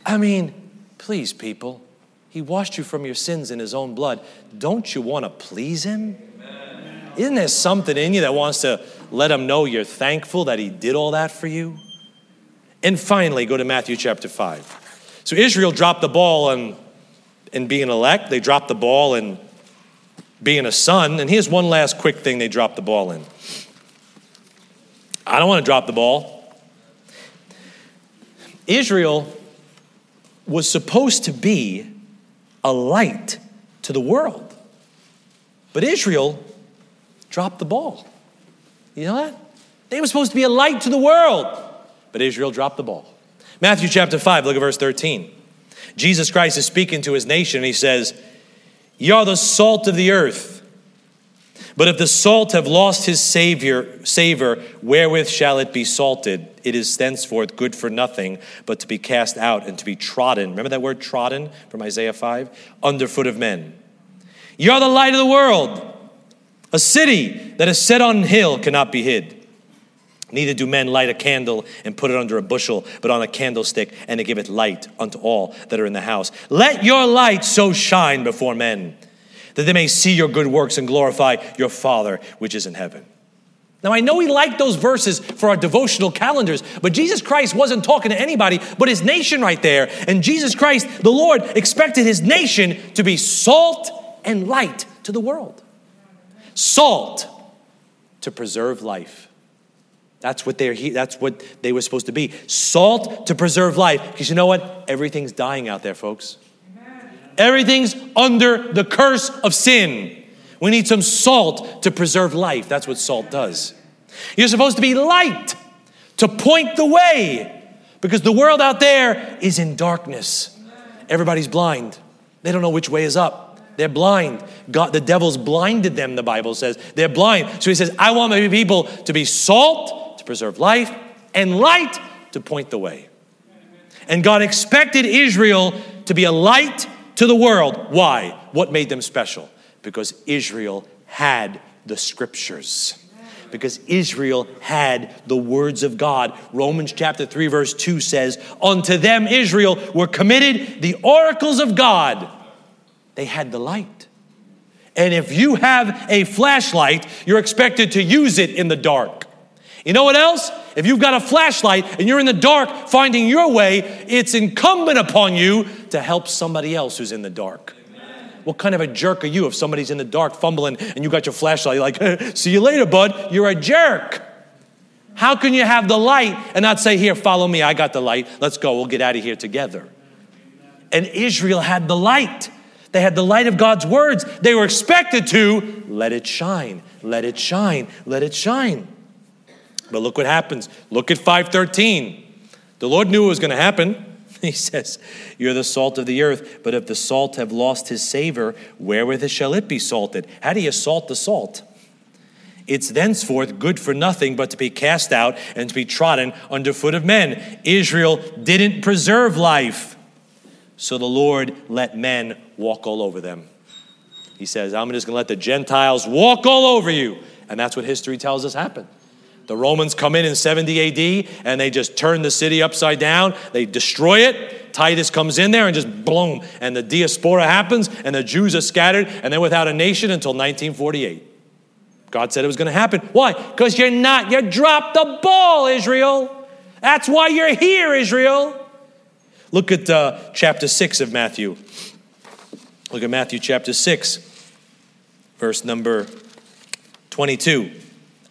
I mean, please, people, he washed you from your sins in his own blood. Don't you want to please him? Amen. Isn't there something in you that wants to let him know you're thankful that he did all that for you? And finally, go to Matthew chapter 5. So Israel dropped the ball in, in being elect, they dropped the ball in being a son. And here's one last quick thing they dropped the ball in. I don't want to drop the ball. Israel was supposed to be a light to the world. But Israel dropped the ball. You know that? They were supposed to be a light to the world. But Israel dropped the ball. Matthew chapter 5, look at verse 13. Jesus Christ is speaking to his nation and he says, Ye are the salt of the earth. But if the salt have lost his savior, savor, wherewith shall it be salted? It is thenceforth good for nothing, but to be cast out and to be trodden. Remember that word trodden from Isaiah 5? Underfoot of men. You are the light of the world. A city that is set on a hill cannot be hid. Neither do men light a candle and put it under a bushel, but on a candlestick, and to give it light unto all that are in the house. Let your light so shine before men, that they may see your good works and glorify your Father which is in heaven. Now, I know we like those verses for our devotional calendars, but Jesus Christ wasn't talking to anybody but his nation right there. And Jesus Christ, the Lord, expected his nation to be salt and light to the world. Salt to preserve life that's what they're that's what they were supposed to be. Salt to preserve life. Because you know what? Everything's dying out there, folks. Everything's under the curse of sin. We need some salt to preserve life. That's what salt does. You're supposed to be light to point the way because the world out there is in darkness. Everybody's blind. They don't know which way is up. They're blind. God, the devil's blinded them, the Bible says. They're blind. So he says, I want my people to be salt, to preserve life, and light to point the way. And God expected Israel to be a light to the world. Why? What made them special? Because Israel had the scriptures because Israel had the words of God. Romans chapter 3, verse 2 says, Unto them, Israel, were committed the oracles of God. They had the light. And if you have a flashlight, you're expected to use it in the dark. You know what else? If you've got a flashlight and you're in the dark finding your way, it's incumbent upon you to help somebody else who's in the dark. What kind of a jerk are you if somebody's in the dark fumbling and you got your flashlight? You're like, see you later, bud. You're a jerk. How can you have the light and not say, here, follow me, I got the light. Let's go, we'll get out of here together. And Israel had the light. They had the light of God's words. They were expected to let it shine, let it shine, let it shine. But look what happens. Look at 513. The Lord knew it was going to happen. He says, You're the salt of the earth, but if the salt have lost his savor, wherewith shall it be salted? How do you salt the salt? It's thenceforth good for nothing but to be cast out and to be trodden under foot of men. Israel didn't preserve life, so the Lord let men walk all over them. He says, I'm just going to let the Gentiles walk all over you. And that's what history tells us happened. The Romans come in in 70 AD and they just turn the city upside down. They destroy it. Titus comes in there and just boom, and the diaspora happens, and the Jews are scattered, and they're without a nation until 1948. God said it was going to happen. Why? Because you're not, you dropped the ball, Israel. That's why you're here, Israel. Look at uh, chapter 6 of Matthew. Look at Matthew chapter 6, verse number 22.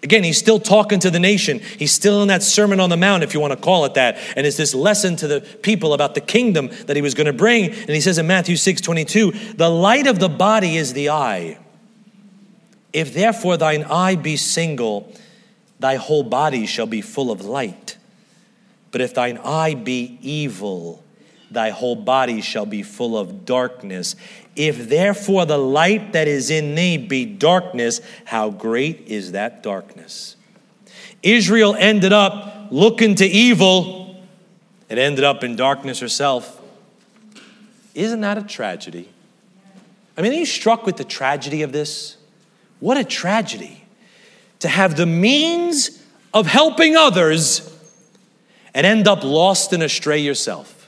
Again, he's still talking to the nation. He's still in that Sermon on the Mount, if you want to call it that. And it's this lesson to the people about the kingdom that he was going to bring. And he says in Matthew 6 22, the light of the body is the eye. If therefore thine eye be single, thy whole body shall be full of light. But if thine eye be evil, thy whole body shall be full of darkness. If therefore the light that is in thee be darkness, how great is that darkness? Israel ended up looking to evil, it ended up in darkness herself. Isn't that a tragedy? I mean, are you struck with the tragedy of this? What a tragedy to have the means of helping others and end up lost and astray yourself.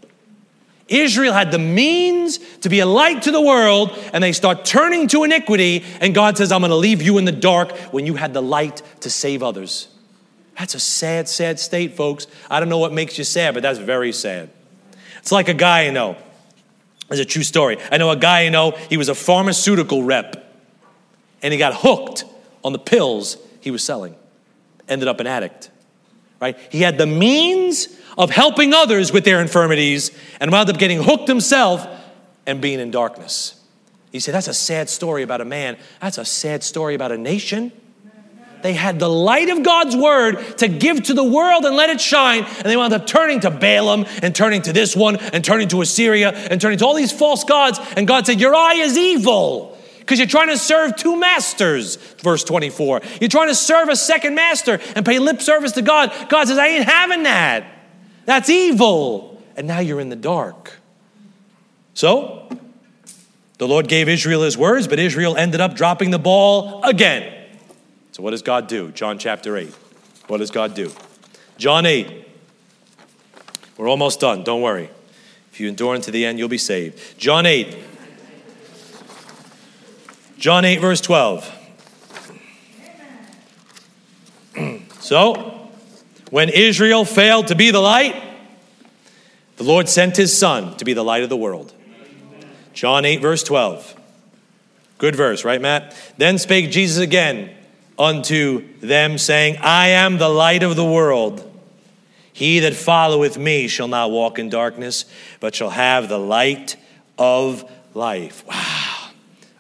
Israel had the means to be a light to the world, and they start turning to iniquity, and God says, I'm going to leave you in the dark when you had the light to save others. That's a sad, sad state, folks. I don't know what makes you sad, but that's very sad. It's like a guy I know. It's a true story. I know a guy I know, he was a pharmaceutical rep, and he got hooked on the pills he was selling. Ended up an addict, right? He had the means of helping others with their infirmities and wound up getting hooked himself and being in darkness. He said, that's a sad story about a man. That's a sad story about a nation. They had the light of God's word to give to the world and let it shine, and they wound up turning to Balaam and turning to this one and turning to Assyria and turning to all these false gods. And God said, Your eye is evil because you're trying to serve two masters, verse 24. You're trying to serve a second master and pay lip service to God. God says, I ain't having that. That's evil. And now you're in the dark. So, the Lord gave Israel his words, but Israel ended up dropping the ball again. So, what does God do? John chapter 8. What does God do? John 8. We're almost done. Don't worry. If you endure unto the end, you'll be saved. John 8. John 8, verse 12. so, when Israel failed to be the light, the Lord sent his son to be the light of the world. John 8, verse 12. Good verse, right, Matt? Then spake Jesus again unto them, saying, I am the light of the world. He that followeth me shall not walk in darkness, but shall have the light of life. Wow.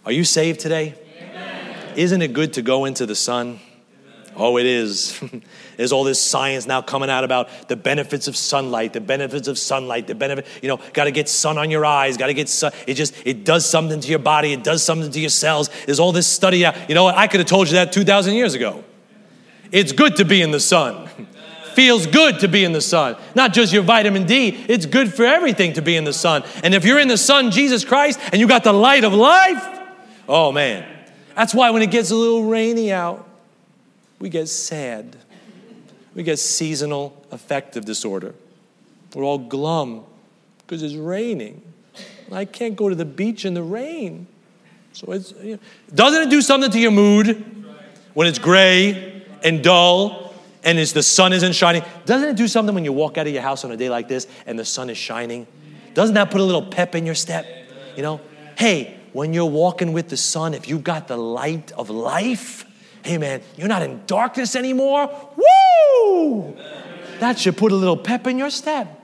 Are you saved today? Amen. Isn't it good to go into the sun? Oh, it is. There's all this science now coming out about the benefits of sunlight, the benefits of sunlight, the benefit, you know, got to get sun on your eyes, got to get sun. It just, it does something to your body, it does something to your cells. There's all this study out. You know what? I could have told you that 2,000 years ago. It's good to be in the sun. Feels good to be in the sun. Not just your vitamin D, it's good for everything to be in the sun. And if you're in the sun, Jesus Christ, and you got the light of life, oh man. That's why when it gets a little rainy out, we get sad. We get seasonal affective disorder. We're all glum because it's raining. I can't go to the beach in the rain. So it's, you know, doesn't it do something to your mood when it's gray and dull and it's, the sun isn't shining? Doesn't it do something when you walk out of your house on a day like this and the sun is shining? Doesn't that put a little pep in your step? You know, hey, when you're walking with the sun, if you've got the light of life, hey man, you're not in darkness anymore. Woo! That should put a little pep in your step.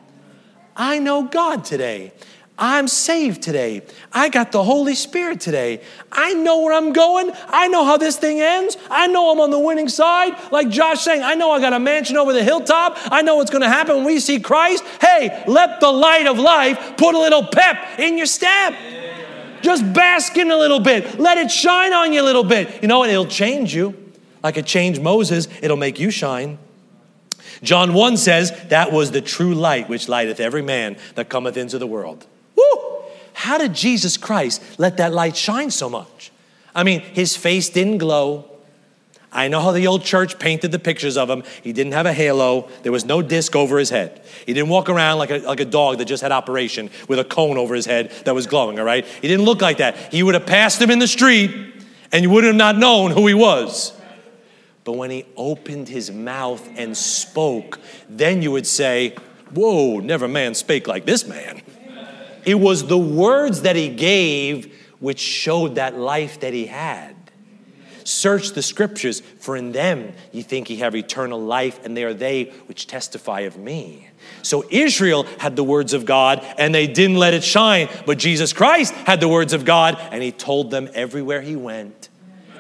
I know God today. I'm saved today. I got the Holy Spirit today. I know where I'm going. I know how this thing ends. I know I'm on the winning side. Like Josh saying, I know I got a mansion over the hilltop. I know what's going to happen when we see Christ. Hey, let the light of life put a little pep in your step. Just bask in a little bit. Let it shine on you a little bit. You know what? It'll change you. Like it changed Moses, it'll make you shine. John 1 says, That was the true light which lighteth every man that cometh into the world. Woo! How did Jesus Christ let that light shine so much? I mean, his face didn't glow. I know how the old church painted the pictures of him. He didn't have a halo. There was no disc over his head. He didn't walk around like a, like a dog that just had operation with a cone over his head that was glowing, all right? He didn't look like that. He would have passed him in the street and you would have not known who he was. But when he opened his mouth and spoke, then you would say, Whoa, never man spake like this man. It was the words that he gave which showed that life that he had. Search the scriptures, for in them ye think ye have eternal life, and they are they which testify of me. So Israel had the words of God, and they didn't let it shine. But Jesus Christ had the words of God, and he told them everywhere he went.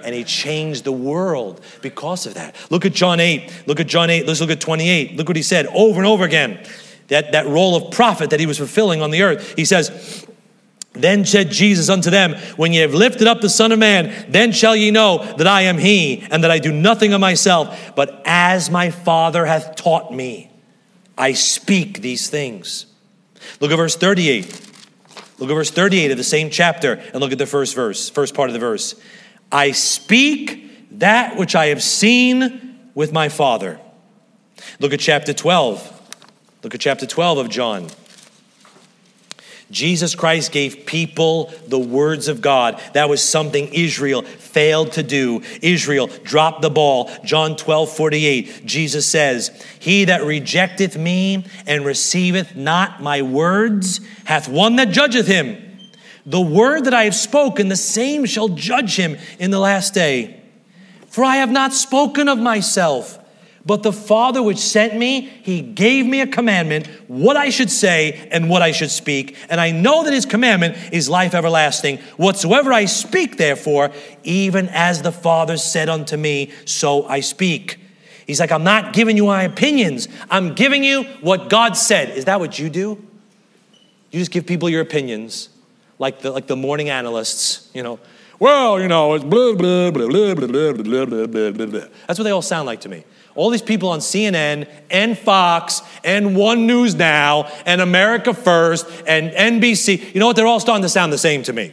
And he changed the world because of that. Look at John 8. Look at John 8. Let's look at 28. Look what he said over and over again. That, that role of prophet that he was fulfilling on the earth. He says, then said Jesus unto them, When ye have lifted up the Son of Man, then shall ye know that I am He, and that I do nothing of myself, but as my Father hath taught me, I speak these things. Look at verse 38. Look at verse 38 of the same chapter, and look at the first verse, first part of the verse. I speak that which I have seen with my Father. Look at chapter 12. Look at chapter 12 of John. Jesus Christ gave people the words of God. That was something Israel failed to do. Israel dropped the ball. John 12, 48, Jesus says, He that rejecteth me and receiveth not my words hath one that judgeth him. The word that I have spoken, the same shall judge him in the last day. For I have not spoken of myself. But the Father which sent me, he gave me a commandment, what I should say and what I should speak. And I know that his commandment is life everlasting. Whatsoever I speak, therefore, even as the Father said unto me, so I speak. He's like, I'm not giving you my opinions, I'm giving you what God said. Is that what you do? You just give people your opinions, like the, like the morning analysts, you know. Well, you know, it's blah, blah, blah, blah, blah, blah, blah, blah, blah, blah. That's what they all sound like to me all these people on CNN and Fox and One News Now and America First and NBC, you know what? They're all starting to sound the same to me.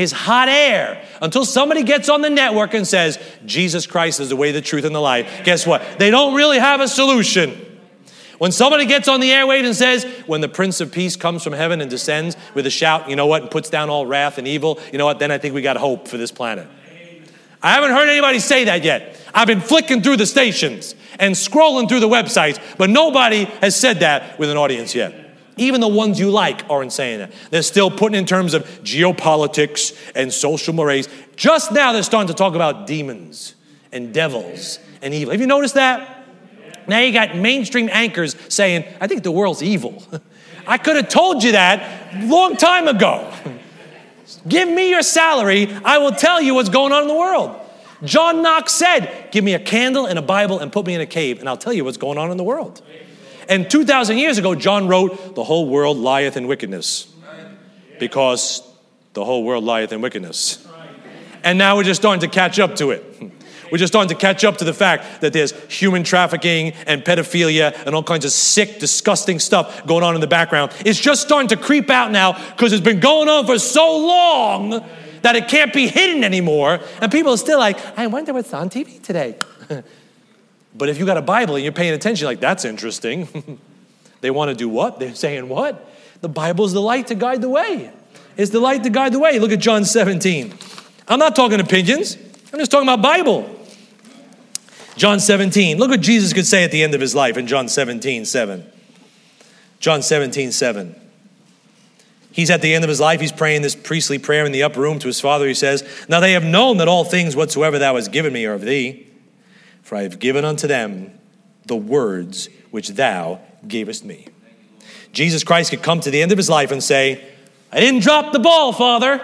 is hot air until somebody gets on the network and says, Jesus Christ is the way, the truth, and the life. Guess what? They don't really have a solution. When somebody gets on the airwaves and says, when the Prince of Peace comes from heaven and descends with a shout, you know what, and puts down all wrath and evil, you know what, then I think we got hope for this planet. I haven't heard anybody say that yet. I've been flicking through the stations and scrolling through the websites, but nobody has said that with an audience yet. Even the ones you like aren't saying that. They're still putting in terms of geopolitics and social mores. Just now, they're starting to talk about demons and devils and evil. Have you noticed that? Now you got mainstream anchors saying, I think the world's evil. I could have told you that long time ago. Give me your salary, I will tell you what's going on in the world. John Knox said, Give me a candle and a Bible and put me in a cave, and I'll tell you what's going on in the world. And 2,000 years ago, John wrote, The whole world lieth in wickedness. Because the whole world lieth in wickedness. And now we're just starting to catch up to it. We're just starting to catch up to the fact that there's human trafficking and pedophilia and all kinds of sick, disgusting stuff going on in the background. It's just starting to creep out now because it's been going on for so long that it can't be hidden anymore. And people are still like, I wonder what's on TV today. but if you got a Bible and you're paying attention, like, that's interesting. they want to do what? They're saying what? The Bible is the light to guide the way. It's the light to guide the way. Look at John 17. I'm not talking opinions. I'm just talking about Bible. John 17. Look what Jesus could say at the end of his life in John 17, 7. John 17, 7. He's at the end of his life. He's praying this priestly prayer in the upper room to his father. He says, Now they have known that all things whatsoever thou hast given me are of thee, for I have given unto them the words which thou gavest me. Jesus Christ could come to the end of his life and say, I didn't drop the ball, Father.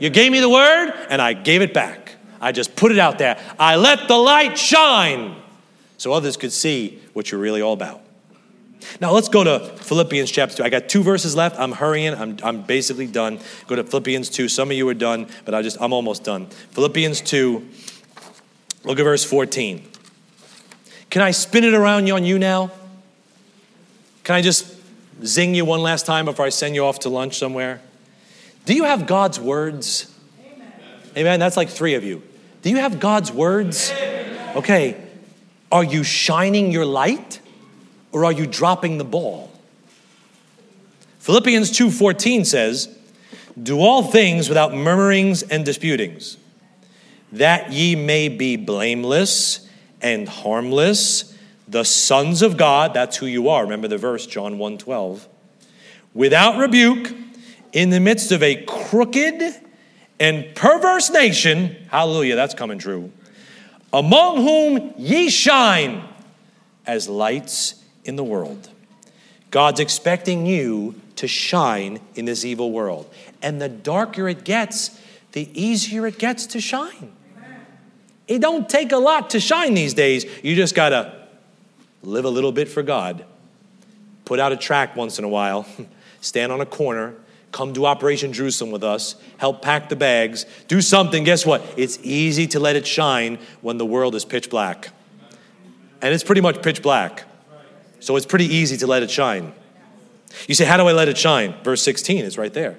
You gave me the word, and I gave it back. I just put it out there. I let the light shine so others could see what you're really all about. Now let's go to Philippians chapter 2. I got two verses left. I'm hurrying. I'm, I'm basically done. Go to Philippians 2. Some of you are done, but I just I'm almost done. Philippians 2. Look at verse 14. Can I spin it around on you now? Can I just zing you one last time before I send you off to lunch somewhere? Do you have God's words? Amen. Amen. That's like three of you. Do you have God's words? Okay. Are you shining your light or are you dropping the ball? Philippians 2:14 says, "Do all things without murmurings and disputings, that ye may be blameless and harmless, the sons of God, that's who you are. Remember the verse John 1:12. Without rebuke, in the midst of a crooked and perverse nation, hallelujah, that's coming true, among whom ye shine as lights in the world. God's expecting you to shine in this evil world. And the darker it gets, the easier it gets to shine. It don't take a lot to shine these days. You just got to live a little bit for God. Put out a track once in a while, stand on a corner, come to Operation Jerusalem with us, help pack the bags, do something. Guess what? It's easy to let it shine when the world is pitch black. And it's pretty much pitch black. So it's pretty easy to let it shine. You say, How do I let it shine? Verse 16 is right there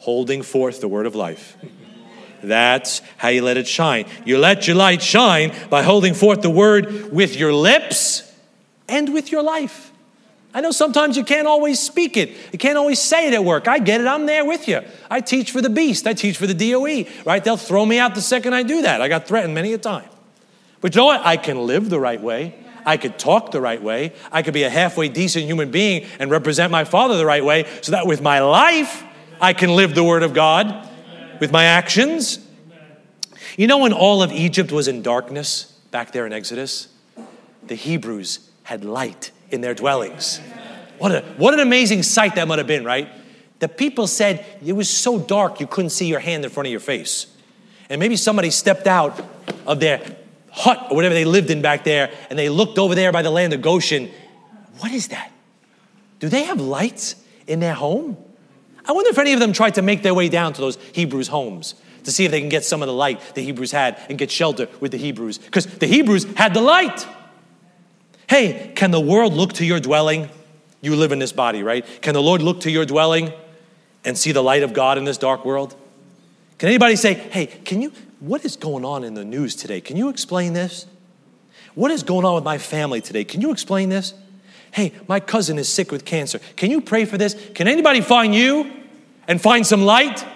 holding forth the word of life. That's how you let it shine. You let your light shine by holding forth the word with your lips and with your life. I know sometimes you can't always speak it. You can't always say it at work. I get it. I'm there with you. I teach for the beast. I teach for the DOE, right? They'll throw me out the second I do that. I got threatened many a time. But you know what? I can live the right way. I could talk the right way. I could be a halfway decent human being and represent my Father the right way so that with my life, I can live the Word of God with my actions. You know, when all of Egypt was in darkness back there in Exodus, the Hebrews had light in their dwellings. What, a, what an amazing sight that might have been, right? The people said it was so dark you couldn't see your hand in front of your face. And maybe somebody stepped out of their hut or whatever they lived in back there and they looked over there by the land of Goshen. What is that? Do they have lights in their home? I wonder if any of them tried to make their way down to those Hebrews' homes to see if they can get some of the light the Hebrews had and get shelter with the Hebrews. Because the Hebrews had the light. Hey, can the world look to your dwelling? You live in this body, right? Can the Lord look to your dwelling and see the light of God in this dark world? Can anybody say, hey, can you, what is going on in the news today? Can you explain this? What is going on with my family today? Can you explain this? Hey, my cousin is sick with cancer. Can you pray for this? Can anybody find you and find some light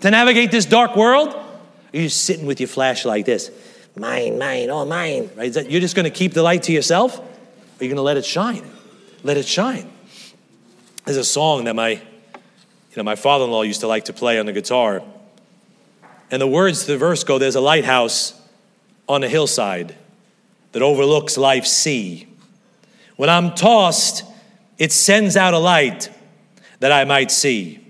to navigate this dark world? Are you just sitting with your flashlight like this? mine, mine, all mine. Right? That, you're just going to keep the light to yourself? Or are you going to let it shine? Let it shine. There's a song that my, you know, my father-in-law used to like to play on the guitar. And the words to the verse go, there's a lighthouse on a hillside that overlooks life's sea. When I'm tossed, it sends out a light that I might see.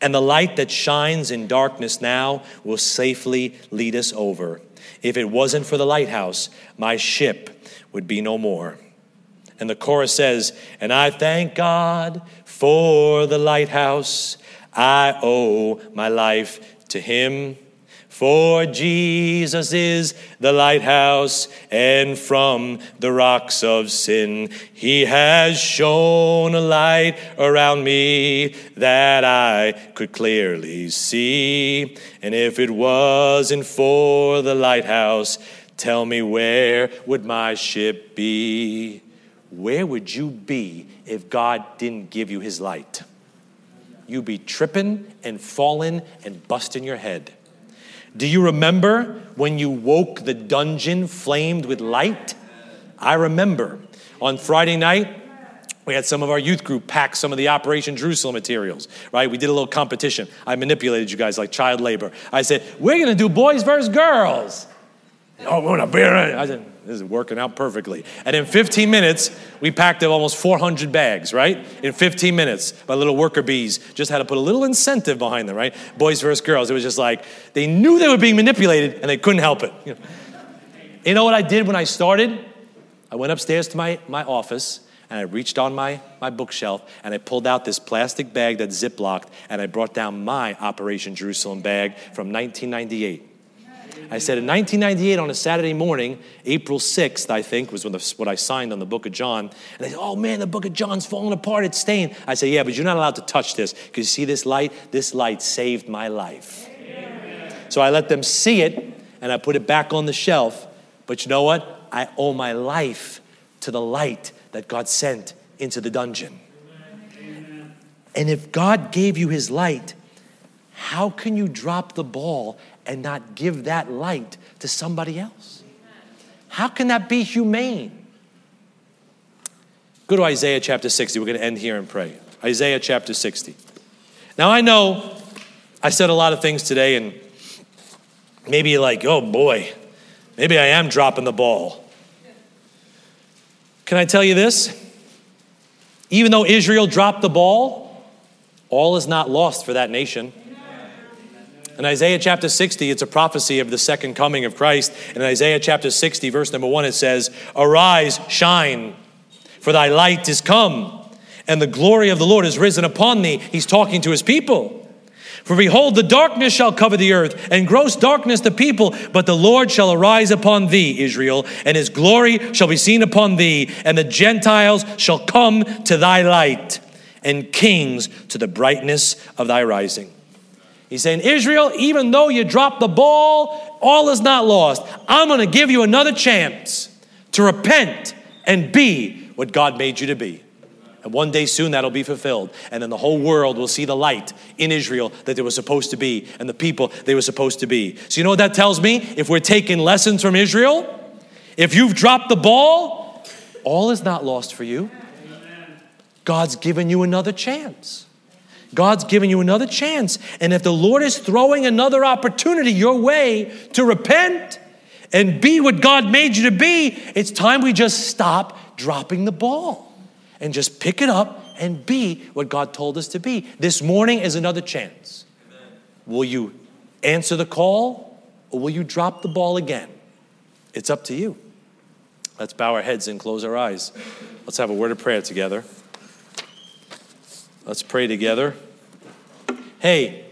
And the light that shines in darkness now will safely lead us over. If it wasn't for the lighthouse, my ship would be no more. And the chorus says, And I thank God for the lighthouse. I owe my life to him. For Jesus is the lighthouse, and from the rocks of sin, He has shown a light around me that I could clearly see. And if it wasn't for the lighthouse, tell me where would my ship be? Where would you be if God didn't give you His light? You'd be tripping and falling and busting your head. Do you remember when you woke the dungeon flamed with light? I remember. On Friday night, we had some of our youth group pack some of the Operation Jerusalem materials, right? We did a little competition. I manipulated you guys like child labor. I said, We're going to do boys versus girls. Oh, we're going to be. I said, this is working out perfectly. And in 15 minutes, we packed up almost 400 bags, right? In 15 minutes, my little worker bees just had to put a little incentive behind them, right? Boys versus girls. It was just like they knew they were being manipulated and they couldn't help it. You know, you know what I did when I started? I went upstairs to my, my office and I reached on my, my bookshelf and I pulled out this plastic bag that's ziplocked and I brought down my Operation Jerusalem bag from 1998. I said in 1998 on a Saturday morning, April 6th, I think, was when the, what I signed on the book of John. And they said, Oh man, the book of John's falling apart, it's stained. I said, Yeah, but you're not allowed to touch this because you see this light? This light saved my life. Amen. So I let them see it and I put it back on the shelf. But you know what? I owe my life to the light that God sent into the dungeon. Amen. And if God gave you his light, how can you drop the ball and not give that light to somebody else? How can that be humane? Go to Isaiah chapter 60. We're going to end here and pray. Isaiah chapter 60. Now, I know I said a lot of things today, and maybe you're like, oh boy, maybe I am dropping the ball. Can I tell you this? Even though Israel dropped the ball, all is not lost for that nation. In Isaiah chapter 60, it's a prophecy of the second coming of Christ. In Isaiah chapter 60, verse number 1, it says, Arise, shine, for thy light is come, and the glory of the Lord is risen upon thee. He's talking to his people. For behold, the darkness shall cover the earth, and gross darkness the people, but the Lord shall arise upon thee, Israel, and his glory shall be seen upon thee, and the Gentiles shall come to thy light, and kings to the brightness of thy rising. He's saying, Israel, even though you dropped the ball, all is not lost. I'm going to give you another chance to repent and be what God made you to be. And one day soon that'll be fulfilled. And then the whole world will see the light in Israel that they were supposed to be and the people they were supposed to be. So, you know what that tells me? If we're taking lessons from Israel, if you've dropped the ball, all is not lost for you. God's given you another chance. God's giving you another chance. And if the Lord is throwing another opportunity your way to repent and be what God made you to be, it's time we just stop dropping the ball and just pick it up and be what God told us to be. This morning is another chance. Will you answer the call or will you drop the ball again? It's up to you. Let's bow our heads and close our eyes. Let's have a word of prayer together. Let's pray together. Hey,